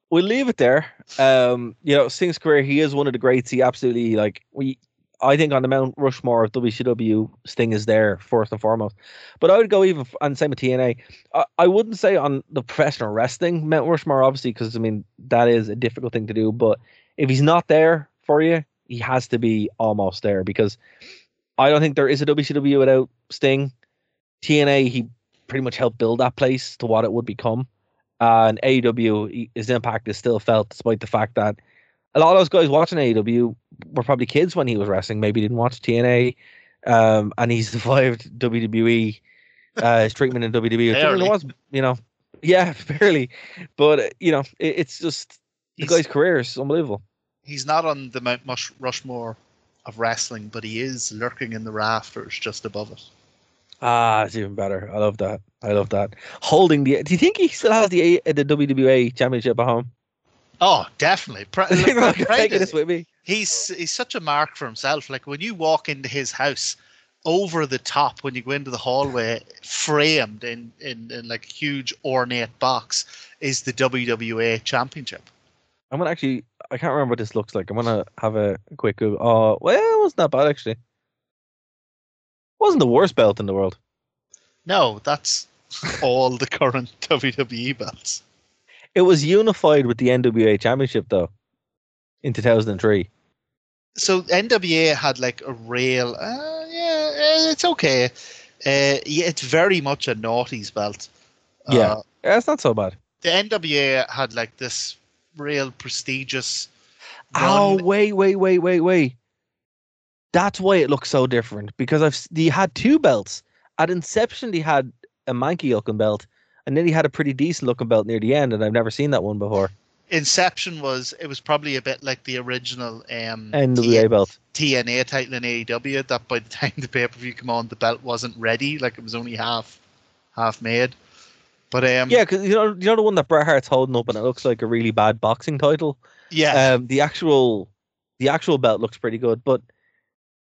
we'll leave it there. Um, you know, Sting's career, he is one of the greats. He absolutely like we. I think on the Mount Rushmore of WCW, Sting is there first and foremost. But I would go even and same with TNA. I, I wouldn't say on the professional wrestling Mount Rushmore, obviously, because I mean that is a difficult thing to do. But if he's not there for you, he has to be almost there because I don't think there is a WCW without Sting. TNA, he pretty much helped build that place to what it would become. Uh, and AEW, his impact is still felt despite the fact that a lot of those guys watching AEW were probably kids when he was wrestling, maybe didn't watch TNA. Um, and he survived WWE, uh, his treatment in WWE. Barely. It was, you know, yeah, barely. But, uh, you know, it, it's just the He's- guy's career is unbelievable. He's not on the Mount Mush- Rushmore of wrestling, but he is lurking in the rafters just above it. Ah, it's even better. I love that. I love that. Holding the. Do you think he still has the A- the WWA championship at home? Oh, definitely. Pre- like, taking this with me. He's he's such a mark for himself. Like when you walk into his house, over the top when you go into the hallway, framed in in, in like a huge ornate box, is the WWA Championship. I'm gonna actually. I can't remember what this looks like. I'm gonna have a quick Google. Oh, well, it wasn't that bad actually. wasn't the worst belt in the world. No, that's all the current WWE belts. It was unified with the NWA Championship though, in 2003. So NWA had like a real, uh, yeah, eh, it's okay. Uh, yeah, it's very much a naughty's belt. Yeah. Uh, Yeah, it's not so bad. the NWA had like this real prestigious. Oh run. wait, wait, wait, wait, wait. That's why it looks so different because I've s- he had two belts. At inception, he had a manky looking belt, and then he had a pretty decent looking belt near the end, and I've never seen that one before. Inception was it was probably a bit like the original um, NWA belt. TNA title in AEW. That by the time the pay per view came on, the belt wasn't ready. Like it was only half half made. But um, Yeah, because you know, you know the one that Bret Hart's holding up, and it looks like a really bad boxing title. yeah. Um, the actual, the actual belt looks pretty good, but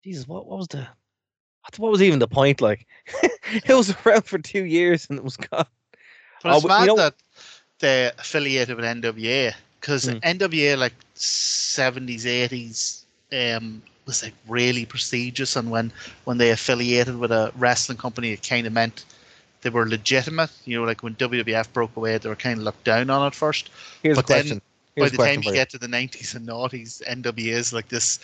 Jesus, what, what was the, what, was even the point? Like, it was around for two years and it was gone. But it's Oh, but you know- that they're affiliated with NWA because Mm. NWA like seventies, eighties, um, was like really prestigious, and when when they affiliated with a wrestling company, it kind of meant they were legitimate. You know, like when WWF broke away, they were kind of looked down on at first. Here's But a then, question. By the time you you. get to the nineties and noughties, NWA is like this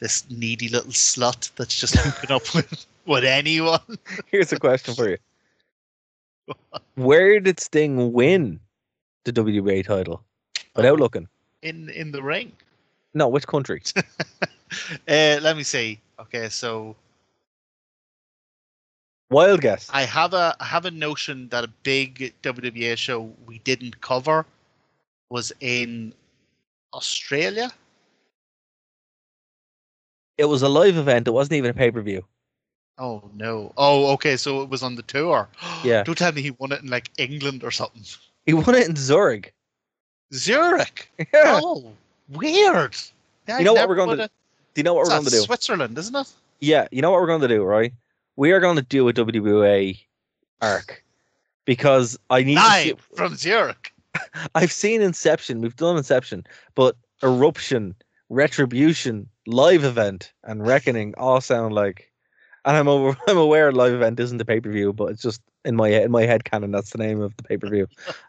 this needy little slut that's just hooking up with with anyone. Here's a question for you. Where did Sting win the WWA title without looking? in in the ring. No, which country? Uh, let me see. Okay, so Wild guess. I have a I have a notion that a big WWA show we didn't cover was in Australia. It was a live event. It wasn't even a pay per view. Oh no! Oh, okay, so it was on the tour. Yeah. Don't tell me he won it in like England or something. He won it in Zurich. Zurich. Yeah. Oh, weird. Yeah, You know what we're going to- Do you know what we're going to do? Switzerland, isn't it? Yeah, you know what we're going to do, right? we are going to do a WWA arc because I need to see, from Zurich. I've seen Inception. We've done Inception, but Eruption, Retribution, Live Event, and Reckoning all sound like. And I'm over, I'm aware Live Event isn't a pay per view, but it's just in my in my head canon that's the name of the pay per view.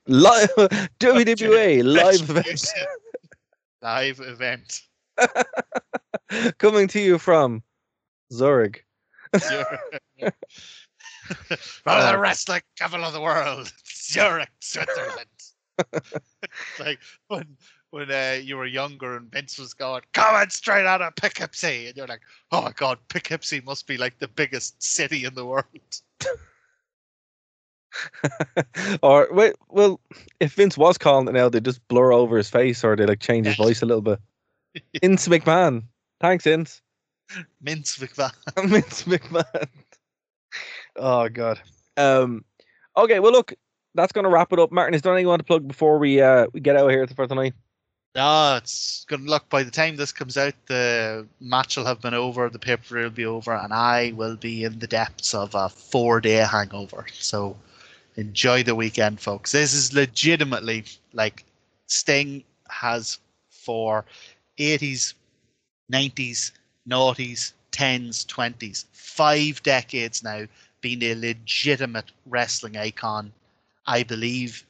Live WWE Live Event Live event. coming to you from Zurich. From the wrestling capital of the world, Zurich, Switzerland. like when when uh, you were younger and Vince was going, coming straight out of Poughkeepsie, and you're like, oh my god, Poughkeepsie must be like the biggest city in the world. or wait, well, if Vince was calling it now, they just blur over his face or they like change his voice a little bit. Ince McMahon. Thanks, Ince. Mince McMahon. Vince McMahon. Oh god. Um. Okay. Well, look, that's gonna wrap it up. Martin, is there anything you want to plug before we uh we get out of here for tonight? No, it's good luck. By the time this comes out, the match will have been over, the paper will be over, and I will be in the depths of a four day hangover. So enjoy the weekend, folks. This is legitimately like Sting has for 80s, 90s, noughties, 10s, 20s, five decades now, been a legitimate wrestling icon. I believe,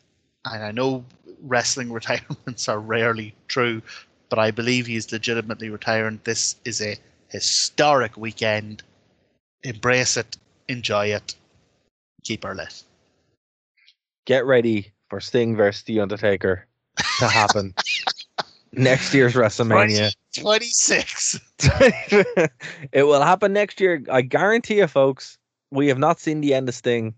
and I know wrestling retirements are rarely true, but I believe he is legitimately retiring. This is a historic weekend. Embrace it, enjoy it, keep her lit. Get ready for Sting versus The Undertaker to happen next year's WrestleMania. 26. it will happen next year. I guarantee you, folks. We have not seen the end of Sting.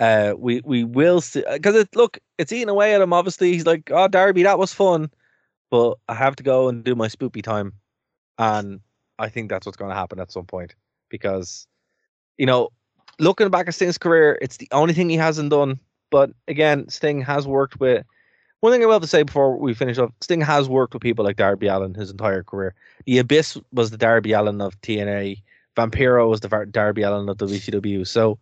Uh, we we will see because it look it's eating away at him. Obviously, he's like, "Oh, Darby, that was fun," but I have to go and do my spoopy time, and I think that's what's going to happen at some point because, you know, looking back at Sting's career, it's the only thing he hasn't done. But again, Sting has worked with. One thing I will have to say before we finish up, Sting has worked with people like Darby Allin his entire career. The Abyss was the Darby Allin of TNA. Vampiro was the Darby Allin of WCW. So,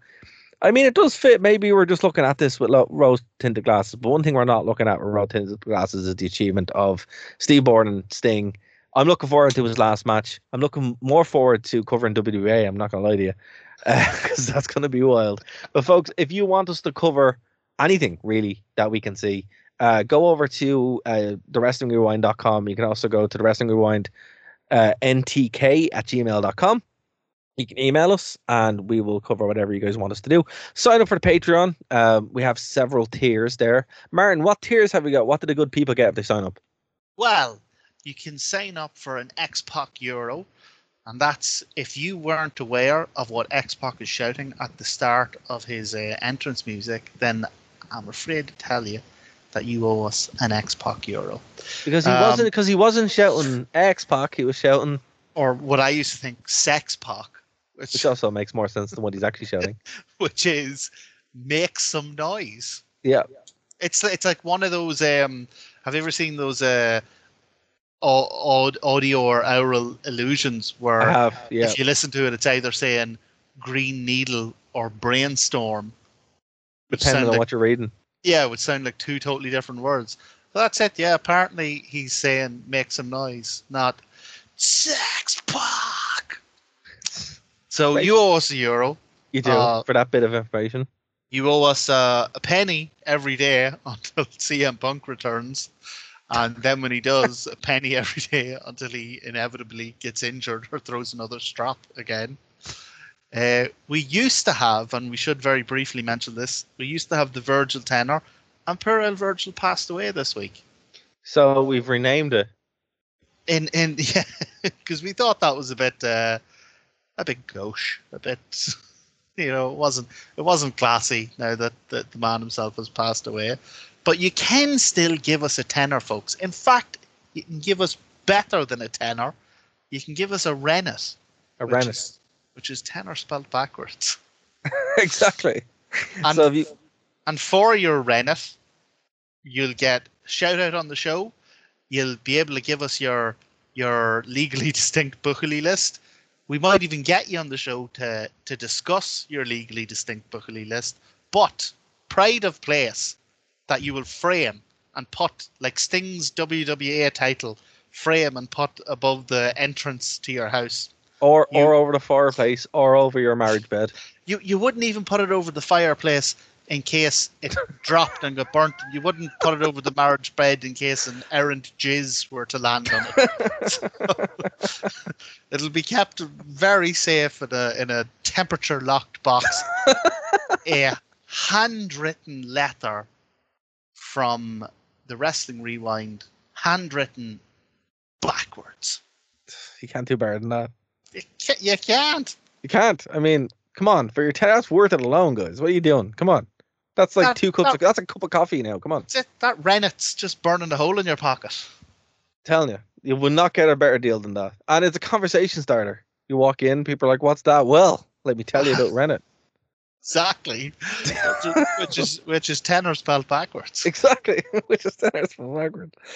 I mean, it does fit. Maybe we're just looking at this with rose tinted glasses. But one thing we're not looking at with rose tinted glasses is the achievement of Steve Borden and Sting. I'm looking forward to his last match. I'm looking more forward to covering WWA. I'm not going to lie to you because that's going to be wild. But, folks, if you want us to cover anything really that we can see, uh, go over to uh. You can also go to the Wrestling Rewind uh, ntk at gmail.com. You can email us and we will cover whatever you guys want us to do. Sign up for the Patreon. Um, we have several tiers there. Martin, what tiers have we got? What do the good people get if they sign up? Well, you can sign up for an X Pac Euro, and that's if you weren't aware of what X Pac is shouting at the start of his uh, entrance music, then I'm afraid to tell you that you owe us an X Pac Euro. Because he Um, wasn't because he wasn't shouting X Pac, he was shouting, Or what I used to think Sex Pac, which, which also makes more sense than what he's actually shouting. which is make some noise. Yeah. It's it's like one of those. Um, have you ever seen those uh, aud- audio or aural illusions where have, yeah. if you listen to it, it's either saying green needle or brainstorm, Depending on like, what you're reading. yeah, it would sound like two totally different words. So that's it. Yeah, apparently he's saying make some noise, not sex pack. So Right. you owe us a euro. You do Uh, for that bit of information. You owe us uh, a penny every day until CM Punk returns. And then when he does, a penny every day until he inevitably gets injured or throws another strap again. Uh, we used to have, and we should very briefly mention this, we used to have the Virgil tenor, and poor old Virgil passed away this week. So we've renamed it. In in yeah, because we thought that was a bit uh, a bit gauche, a bit you know, it wasn't it wasn't classy now that, that the man himself has passed away. But you can still give us a tenor, folks. In fact, you can give us better than a tenor. You can give us a rennet. A rennet. Which is tenor spelled backwards. exactly. And, so you and for your rennet, you'll get shout out on the show. You'll be able to give us your your legally distinct Buckley list, We might even get you on the show to to discuss your legally distinct Booker list. But pride of place that you will frame and put like Sting's WWA title, frame and put above the entrance to your house. Or You- or over the fireplace, or over your marriage bed. You you wouldn't even put it over the fireplace in case it dropped and got burnt. You wouldn't put it over the marriage bed in case an errant jizz were to land on it. So, it'll be kept very safe in a in a temperature locked box. a handwritten letter from the Wrestling Rewind, handwritten backwards. You can't do better than that. You can't. You can't. You can't. I mean, come on. For your ten, that's worth it alone, guys. What are you doing? Come on. That's like That- two cups. that- Of, that's a cup of coffee now. Come on. It. That Rennet's just burning a hole in your pocket. telling you, you will not get a better deal than that. And it's a conversation starter. You walk in, people are like, "What's that?" Well, let me tell you about Rennet. Exactly. which is which is tenor spelled backwards. Exactly, which is tenors from Margaret.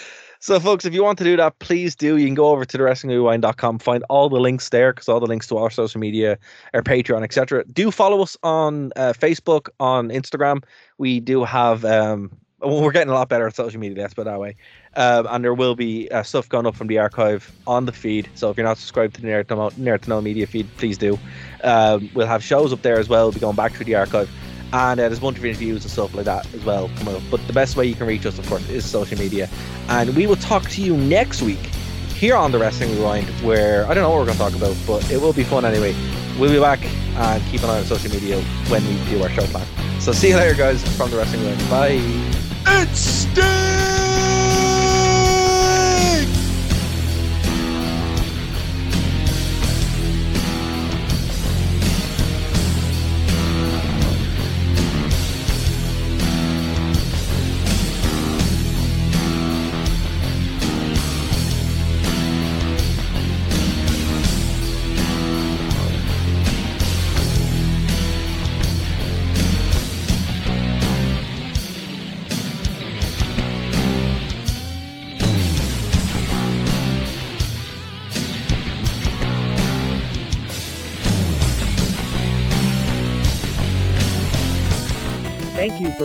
So, folks, if you want to do that, please do. You can go over to the wrestlingrewind.com, find all the links there, because all the links to our social media, our Patreon, etc. Do follow us on uh, Facebook, on Instagram. We do have. Um, well, we're getting a lot better at social media. Let's put that way. Um, and there will be uh, stuff going up from the archive on the feed. So if you're not subscribed to the Nerd to Know, Nerd to know media feed, please do. Um, we'll have shows up there as well. We'll be going back through the archive. And uh, there's a bunch of interviews and stuff like that as well coming up. But the best way you can reach us, of course, is social media. And we will talk to you next week here on the Wrestling Rewind, where I don't know what we're going to talk about, but it will be fun anyway. We'll be back and keep an eye on social media when we do our show plan. So see you later, guys, from the Wrestling Rewind. Bye. It's Sting!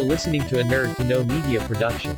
Listening to a Nerd to Know Media production.